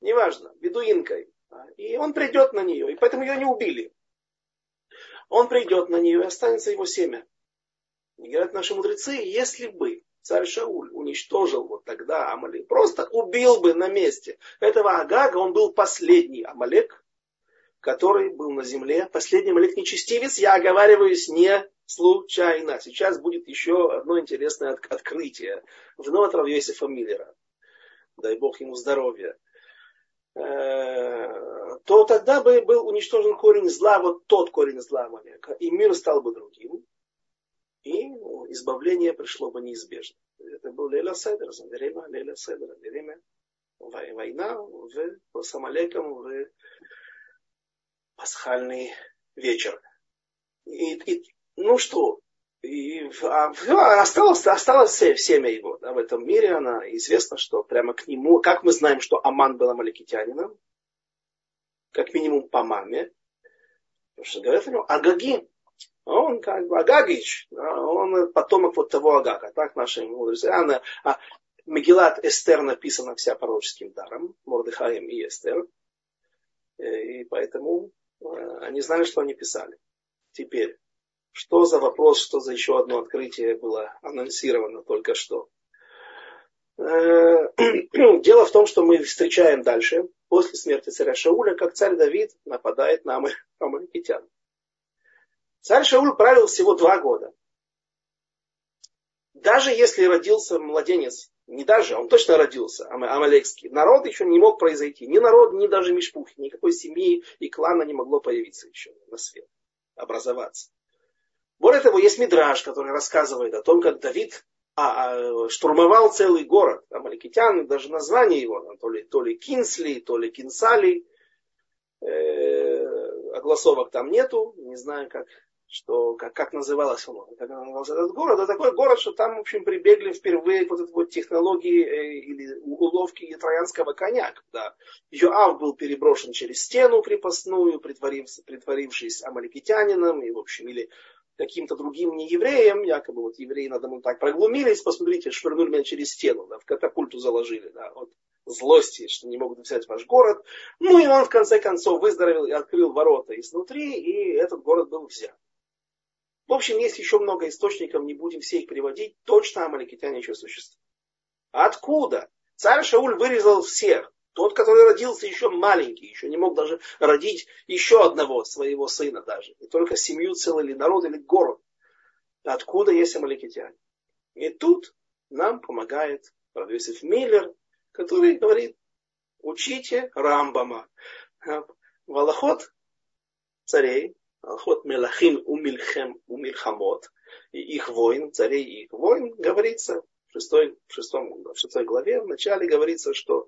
Неважно, бедуинкой. И он придет на нее, и поэтому ее не убили. Он придет на нее, и останется его семя. И говорят наши мудрецы, если бы царь Шауль уничтожил вот тогда Амалек, просто убил бы на месте этого Агага, он был последний Амалек, который был на земле, последний малик нечестивец, я оговариваюсь не случайно. Сейчас будет еще одно интересное открытие. Вновь от Равьесифа Миллера. Дай Бог ему здоровья. Э, то тогда бы был уничтожен корень зла, вот тот корень зла Амалека, и мир стал бы другим, и ну, избавление пришло бы неизбежно. Это был Леля Седер, время Леля Седера, время война в, с в пасхальный вечер. И, и ну что, и, а, осталось, осталось семя его да, в этом мире. Она известно, что прямо к нему, как мы знаем, что Аман был амаликитянином, как минимум по маме, потому что говорят о нем Агаги. Он как бы Агагич, он потомок вот того Агага. Так наши мудрецы. Она, а Мегилат Эстер написана вся пророческим даром, Мордыхаем и Эстер. И поэтому Э, они знали, что они писали. Теперь, что за вопрос, что за еще одно открытие было анонсировано только что? Э, дело в том, что мы встречаем дальше, после смерти царя Шауля, как царь Давид нападает на амаликитян. Царь Шауль правил всего два года. Даже если родился младенец не даже, он точно родился, амалекский. Народ еще не мог произойти. Ни народ, ни даже мишпухи. Никакой семьи и клана не могло появиться еще на свет. Образоваться. Более того, есть мидраж, который рассказывает о том, как Давид а, а, штурмовал целый город. Амаликитян, даже название его, то ли, то ли Кинсли, то ли Кинсали. Э, огласовок там нету, не знаю, как что как, как называлось он, как назывался этот город, это такой город, что там, в общем, прибегли впервые вот этой вот технологии э, или уловки троянского коня, когда Йоав был переброшен через стену крепостную, притворившись, притворившись амаликитянином, и, в общем, или каким-то другим неевреем, якобы вот евреи надо мной так проглумились, посмотрите, швырнули меня через стену, да, в катапульту заложили, да, вот злости, что не могут взять ваш город. Ну и он в конце концов выздоровел и открыл ворота изнутри, и этот город был взят. В общем, есть еще много источников, не будем все их приводить. Точно амаликитяне еще существуют. Откуда? Царь Шауль вырезал всех. Тот, который родился еще маленький, еще не мог даже родить еще одного своего сына даже. И только семью целый или народ, или город. Откуда есть амаликитяне? И тут нам помогает Рависов Миллер, который говорит, учите Рамбама. Валахот царей, Алхот Мелахим Умильхем Умильхамот, и их войн, царей и их войн, говорится в шестой, в, шестом, в шестой главе, в начале говорится, что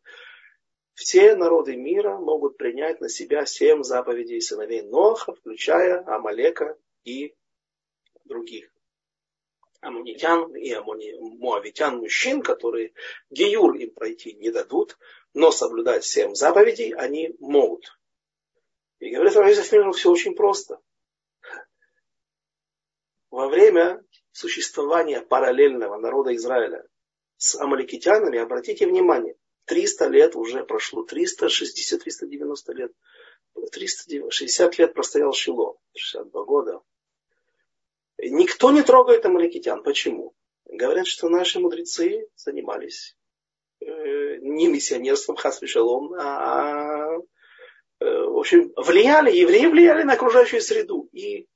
все народы мира могут принять на себя семь заповедей сыновей Ноха, включая Амалека и других амунитян и амуни, муавитян мужчин, которые геюр им пройти не дадут, но соблюдать семь заповедей они могут. И говорит Равизов Миру все очень просто. Во время существования параллельного народа Израиля с амаликитянами, обратите внимание, 300 лет уже прошло, 360, 390 лет, 360 лет простоял Шило, 62 года. Никто не трогает амаликитян. Почему? Говорят, что наши мудрецы занимались э, не миссионерством Хасвишалом, а э, в общем, влияли, евреи влияли на окружающую среду. И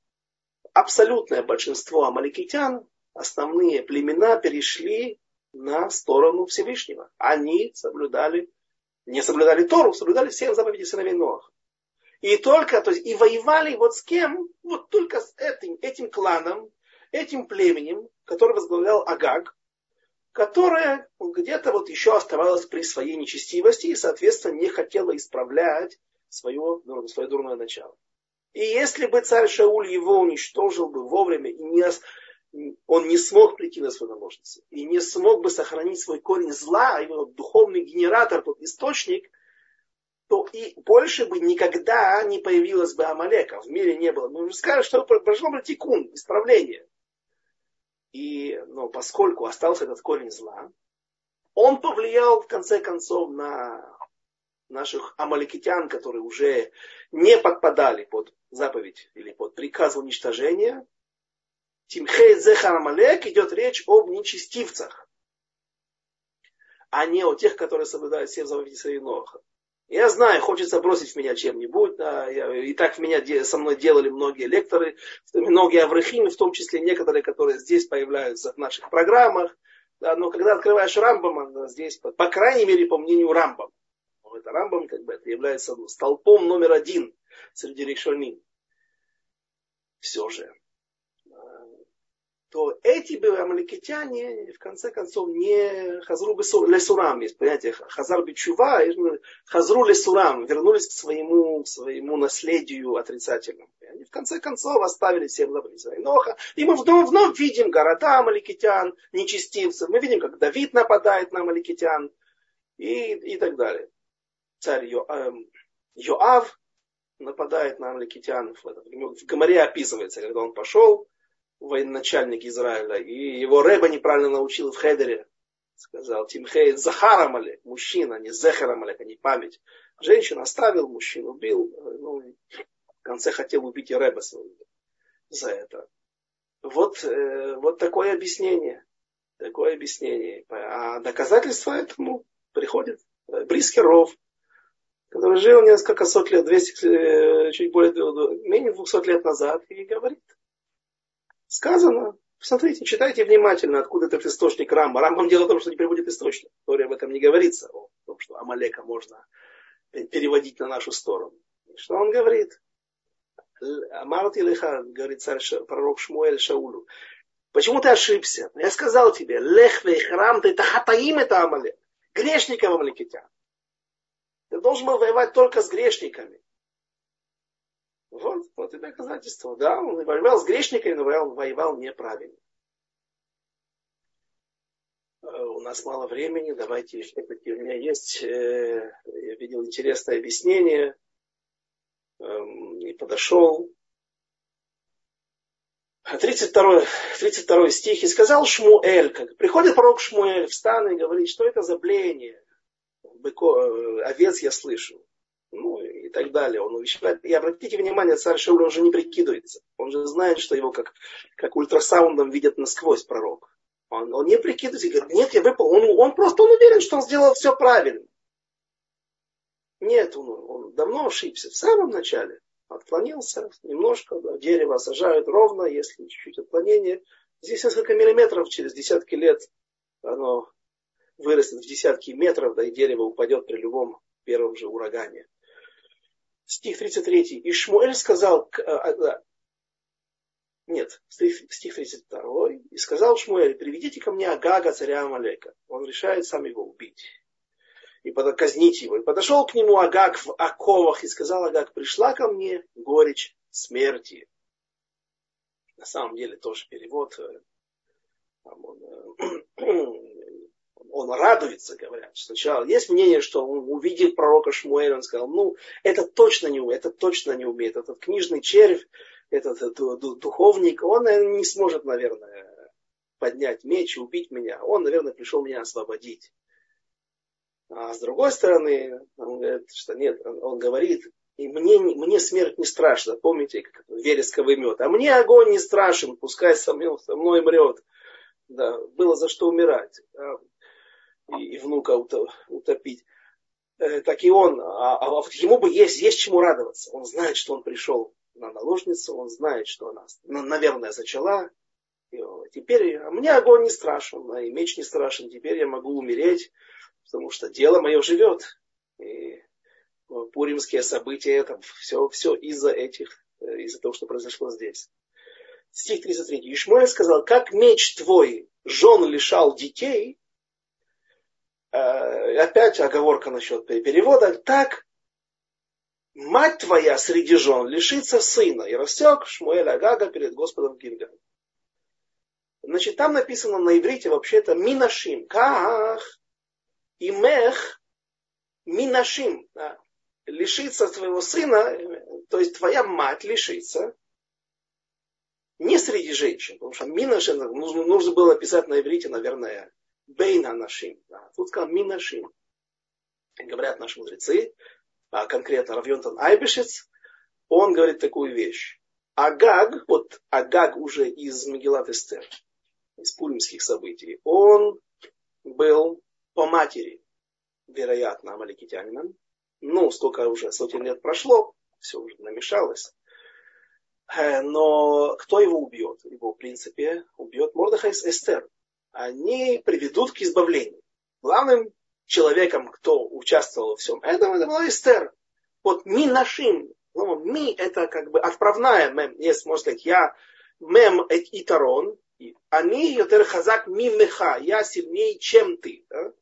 абсолютное большинство амаликитян, основные племена перешли на сторону Всевышнего. Они соблюдали, не соблюдали Тору, соблюдали всех заповедей сыновей Ноаха. И только, то есть, и воевали вот с кем? Вот только с этим, этим кланом, этим племенем, который возглавлял Агаг, которое где-то вот еще оставалось при своей нечестивости и, соответственно, не хотело исправлять свое, свое дурное начало. И если бы царь Шауль его уничтожил бы вовремя и не, он не смог прийти на свою наложницу и не смог бы сохранить свой корень зла, а его духовный генератор, тот источник, то и больше бы никогда не появилось бы Амалека. В мире не было. Мы уже сказали, что прошло бы тикун, исправление. И, но поскольку остался этот корень зла, он повлиял в конце концов на наших амаликитян, которые уже не подпадали под заповедь или под приказ уничтожения, Тимхей Зехар идет речь об нечестивцах, а не о тех, которые соблюдают все заповеди Ноха. Я знаю, хочется бросить в меня чем-нибудь. Да, я, и так в меня со мной делали многие лекторы, многие аврахимы, в том числе некоторые, которые здесь появляются в наших программах. Да, но когда открываешь Рамбама, здесь, по, по крайней мере, по мнению Рамбама, это Рамбам как бы это является столпом номер один среди решоним. Все же, то эти бы амаликитяне в конце концов не хазру лесурам, есть понятие хазар бичува, хазру лесурам, вернулись к своему, своему наследию отрицательному. И они в конце концов оставили всем заповеди Ноха. И мы вновь, вновь видим города амаликитян, нечестивцев. Мы видим, как Давид нападает на амаликитян и, и так далее. Царь Йо, эм, Йоав нападает на амаликитян. В Гамаре описывается, когда он пошел, военачальник Израиля, и его Рэба неправильно научил в Хедере. Сказал, Тимхей Захарам Алек, мужчина, не Зехарам Алек, а не память. Женщину оставил, мужчину убил, ну, в конце хотел убить и Рэба за это. Вот, э, вот такое объяснение. Такое объяснение. А доказательство этому приходит близкий ров, который жил несколько сот лет, 200, э, чуть более, менее 200 лет назад, и говорит, сказано, посмотрите, читайте внимательно, откуда этот источник Рамба. Рамбам дело в том, что не приводит источник. Торе об этом не говорится, о том, что Амалека можно переводить на нашу сторону. Что он говорит? Амарти Леха, говорит царь пророк Шмуэль Шаулю. Почему ты ошибся? Я сказал тебе, лех храм ты тахатаим это Амалек. Грешников Амалекитян. Ты должен был воевать только с грешниками. Вот, и доказательство. Да, он воевал с грешниками, но воевал, воевал неправильно. Э, у нас мало времени, давайте все-таки у меня есть, э, я видел интересное объяснение, эм, и подошел. 32, 32 стих. И сказал Шмуэль, как приходит пророк Шмуэль в стан и говорит, что это за блеяние быко, овец я слышу. Ну и так далее. Он увещевает. И обратите внимание, царь Шауль, он же не прикидывается. Он же знает, что его как, как ультрасаундом видят насквозь пророк. Он, он не прикидывается и говорит, нет, я выпал. Он, он просто он уверен, что он сделал все правильно. Нет, он, он давно ошибся. В самом начале отклонился немножко, да, дерево сажают ровно, если чуть-чуть отклонение. Здесь несколько миллиметров, через десятки лет оно вырастет в десятки метров, да и дерево упадет при любом первом же урагане. Стих 33. И Шмуэль сказал, а, а, нет, стих, стих 32. И сказал Шмуэль, приведите ко мне Агага, царя Амалека. Он решает сам его убить. И казнить его. И подошел к нему Агаг в оковах и сказал Агаг, пришла ко мне горечь смерти. На самом деле тоже перевод. Э, там он, э, он радуется, говорят. Сначала есть мнение, что он увидел пророка Шмуэля, он сказал, ну, это точно не это точно не умеет. Этот книжный червь, этот, этот духовник, он наверное, не сможет, наверное, поднять меч и убить меня. Он, наверное, пришел меня освободить. А с другой стороны, он говорит, что нет, он говорит, и мне, мне смерть не страшна, помните, как вересковый мед. А мне огонь не страшен, пускай со мной, со мной мрет. Да, было за что умирать. И, внука утопить. Э, так и он, а, а ему бы есть, есть чему радоваться. Он знает, что он пришел на наложницу, он знает, что она, наверное, зачала. И теперь а мне огонь не страшен, а и меч не страшен. Теперь я могу умереть, потому что дело мое живет. И пуримские события, это все, все из-за этих, э, из-за того, что произошло здесь. Стих 33. Ишмуэль сказал, как меч твой жен лишал детей, опять оговорка насчет перевода, так мать твоя среди жен лишится сына. И рассек Шмуэль Агага перед Господом Гильгаль. Значит, там написано на иврите вообще-то минашим. Ках и мех минашим. Да. Лишиться твоего сына, то есть твоя мать лишится не среди женщин, потому что минашим нужно, нужно было написать на иврите, наверное, бейна нашим. Да. Тут сказал минашим. Говорят наши мудрецы, а конкретно Равьонтон Айбешец, он говорит такую вещь. Агаг, вот Агаг уже из Мегилат Эстер, из пулимских событий, он был по матери, вероятно, амаликитянином. Ну, сколько уже сотен лет прошло, все уже намешалось. Э, но кто его убьет? Его, в принципе, убьет Мордыхай Эстер. Они приведут к избавлению. Главным человеком, кто участвовал во всем этом, это была Эстер. Вот ми нашим, ну, ми это как бы отправная мем, есть, можно сказать, я мем и тарон, они йотер хазак ми меха, я сильнее, чем ты. Да?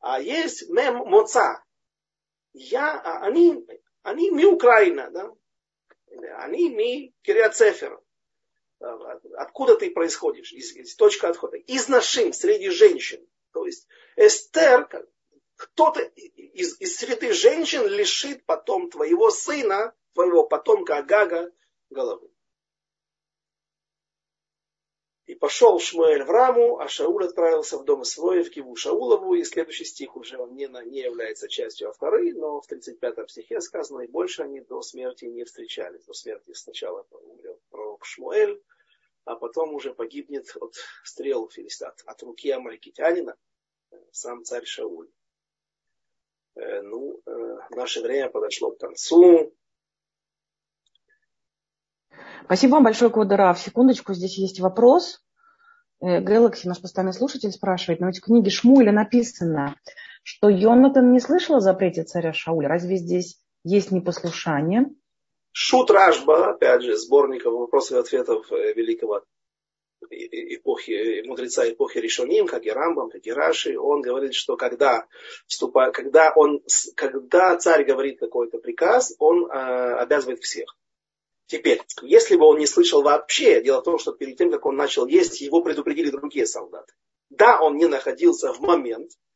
А есть мем моца, я, а они, они ми Украина, да? они ми Кириацефер. Откуда ты происходишь? Из, из точка отхода. Из нашим, среди женщин. То есть Эстер, кто-то из, из среды женщин лишит потом твоего сына, твоего потомка Агага головы. И пошел Шмуэль в Раму, а Шауль отправился в дом свой в Киву Шаулову. И следующий стих уже он не, не является частью авторы, но в 35-м стихе сказано, и больше они до смерти не встречались. До смерти сначала умрет пророк Шмуэль, а потом уже погибнет от стрел филистат, от руки амаликитянина, сам царь Шауль. Э, ну, э, наше время подошло к концу. Спасибо вам большое, Квадорав. Секундочку, здесь есть вопрос. Э, Гэлакси, наш постоянный слушатель, спрашивает, но ведь в книге Шмуля написано, что Йонатан не слышал о запрете царя Шауля. Разве здесь есть непослушание? Шут Рашба, опять же, сборников вопросов и ответов великого эпохи, мудреца эпохи Решоним, как и Рамбам, как и Раши, он говорит, что когда, вступает, когда, он, когда царь говорит какой-то приказ, он э, обязывает всех. Теперь, если бы он не слышал вообще, дело в том, что перед тем, как он начал есть, его предупредили другие солдаты. Да, он не находился в момент э,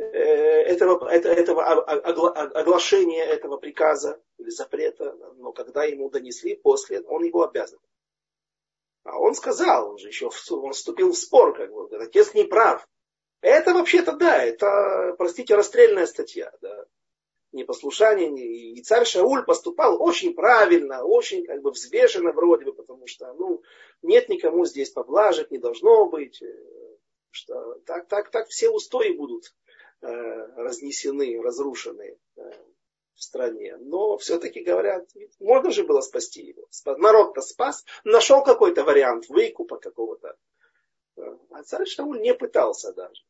этого, этого оглашения этого приказа или запрета, но когда ему донесли после, он его обязан. А он сказал, он же еще он вступил в спор, как бы, отец не прав. Это вообще-то да, это, простите, расстрельная статья. Да. Непослушание. И царь Шауль поступал очень правильно, очень как бы взвешенно вроде бы, потому что ну, нет никому здесь поблажек, не должно быть. Э, что так, так, так все устои будут э, разнесены, разрушены э, в стране. Но все-таки говорят, можно же было спасти его. Народ-то спас, нашел какой-то вариант выкупа какого-то. А царь Шауль не пытался даже.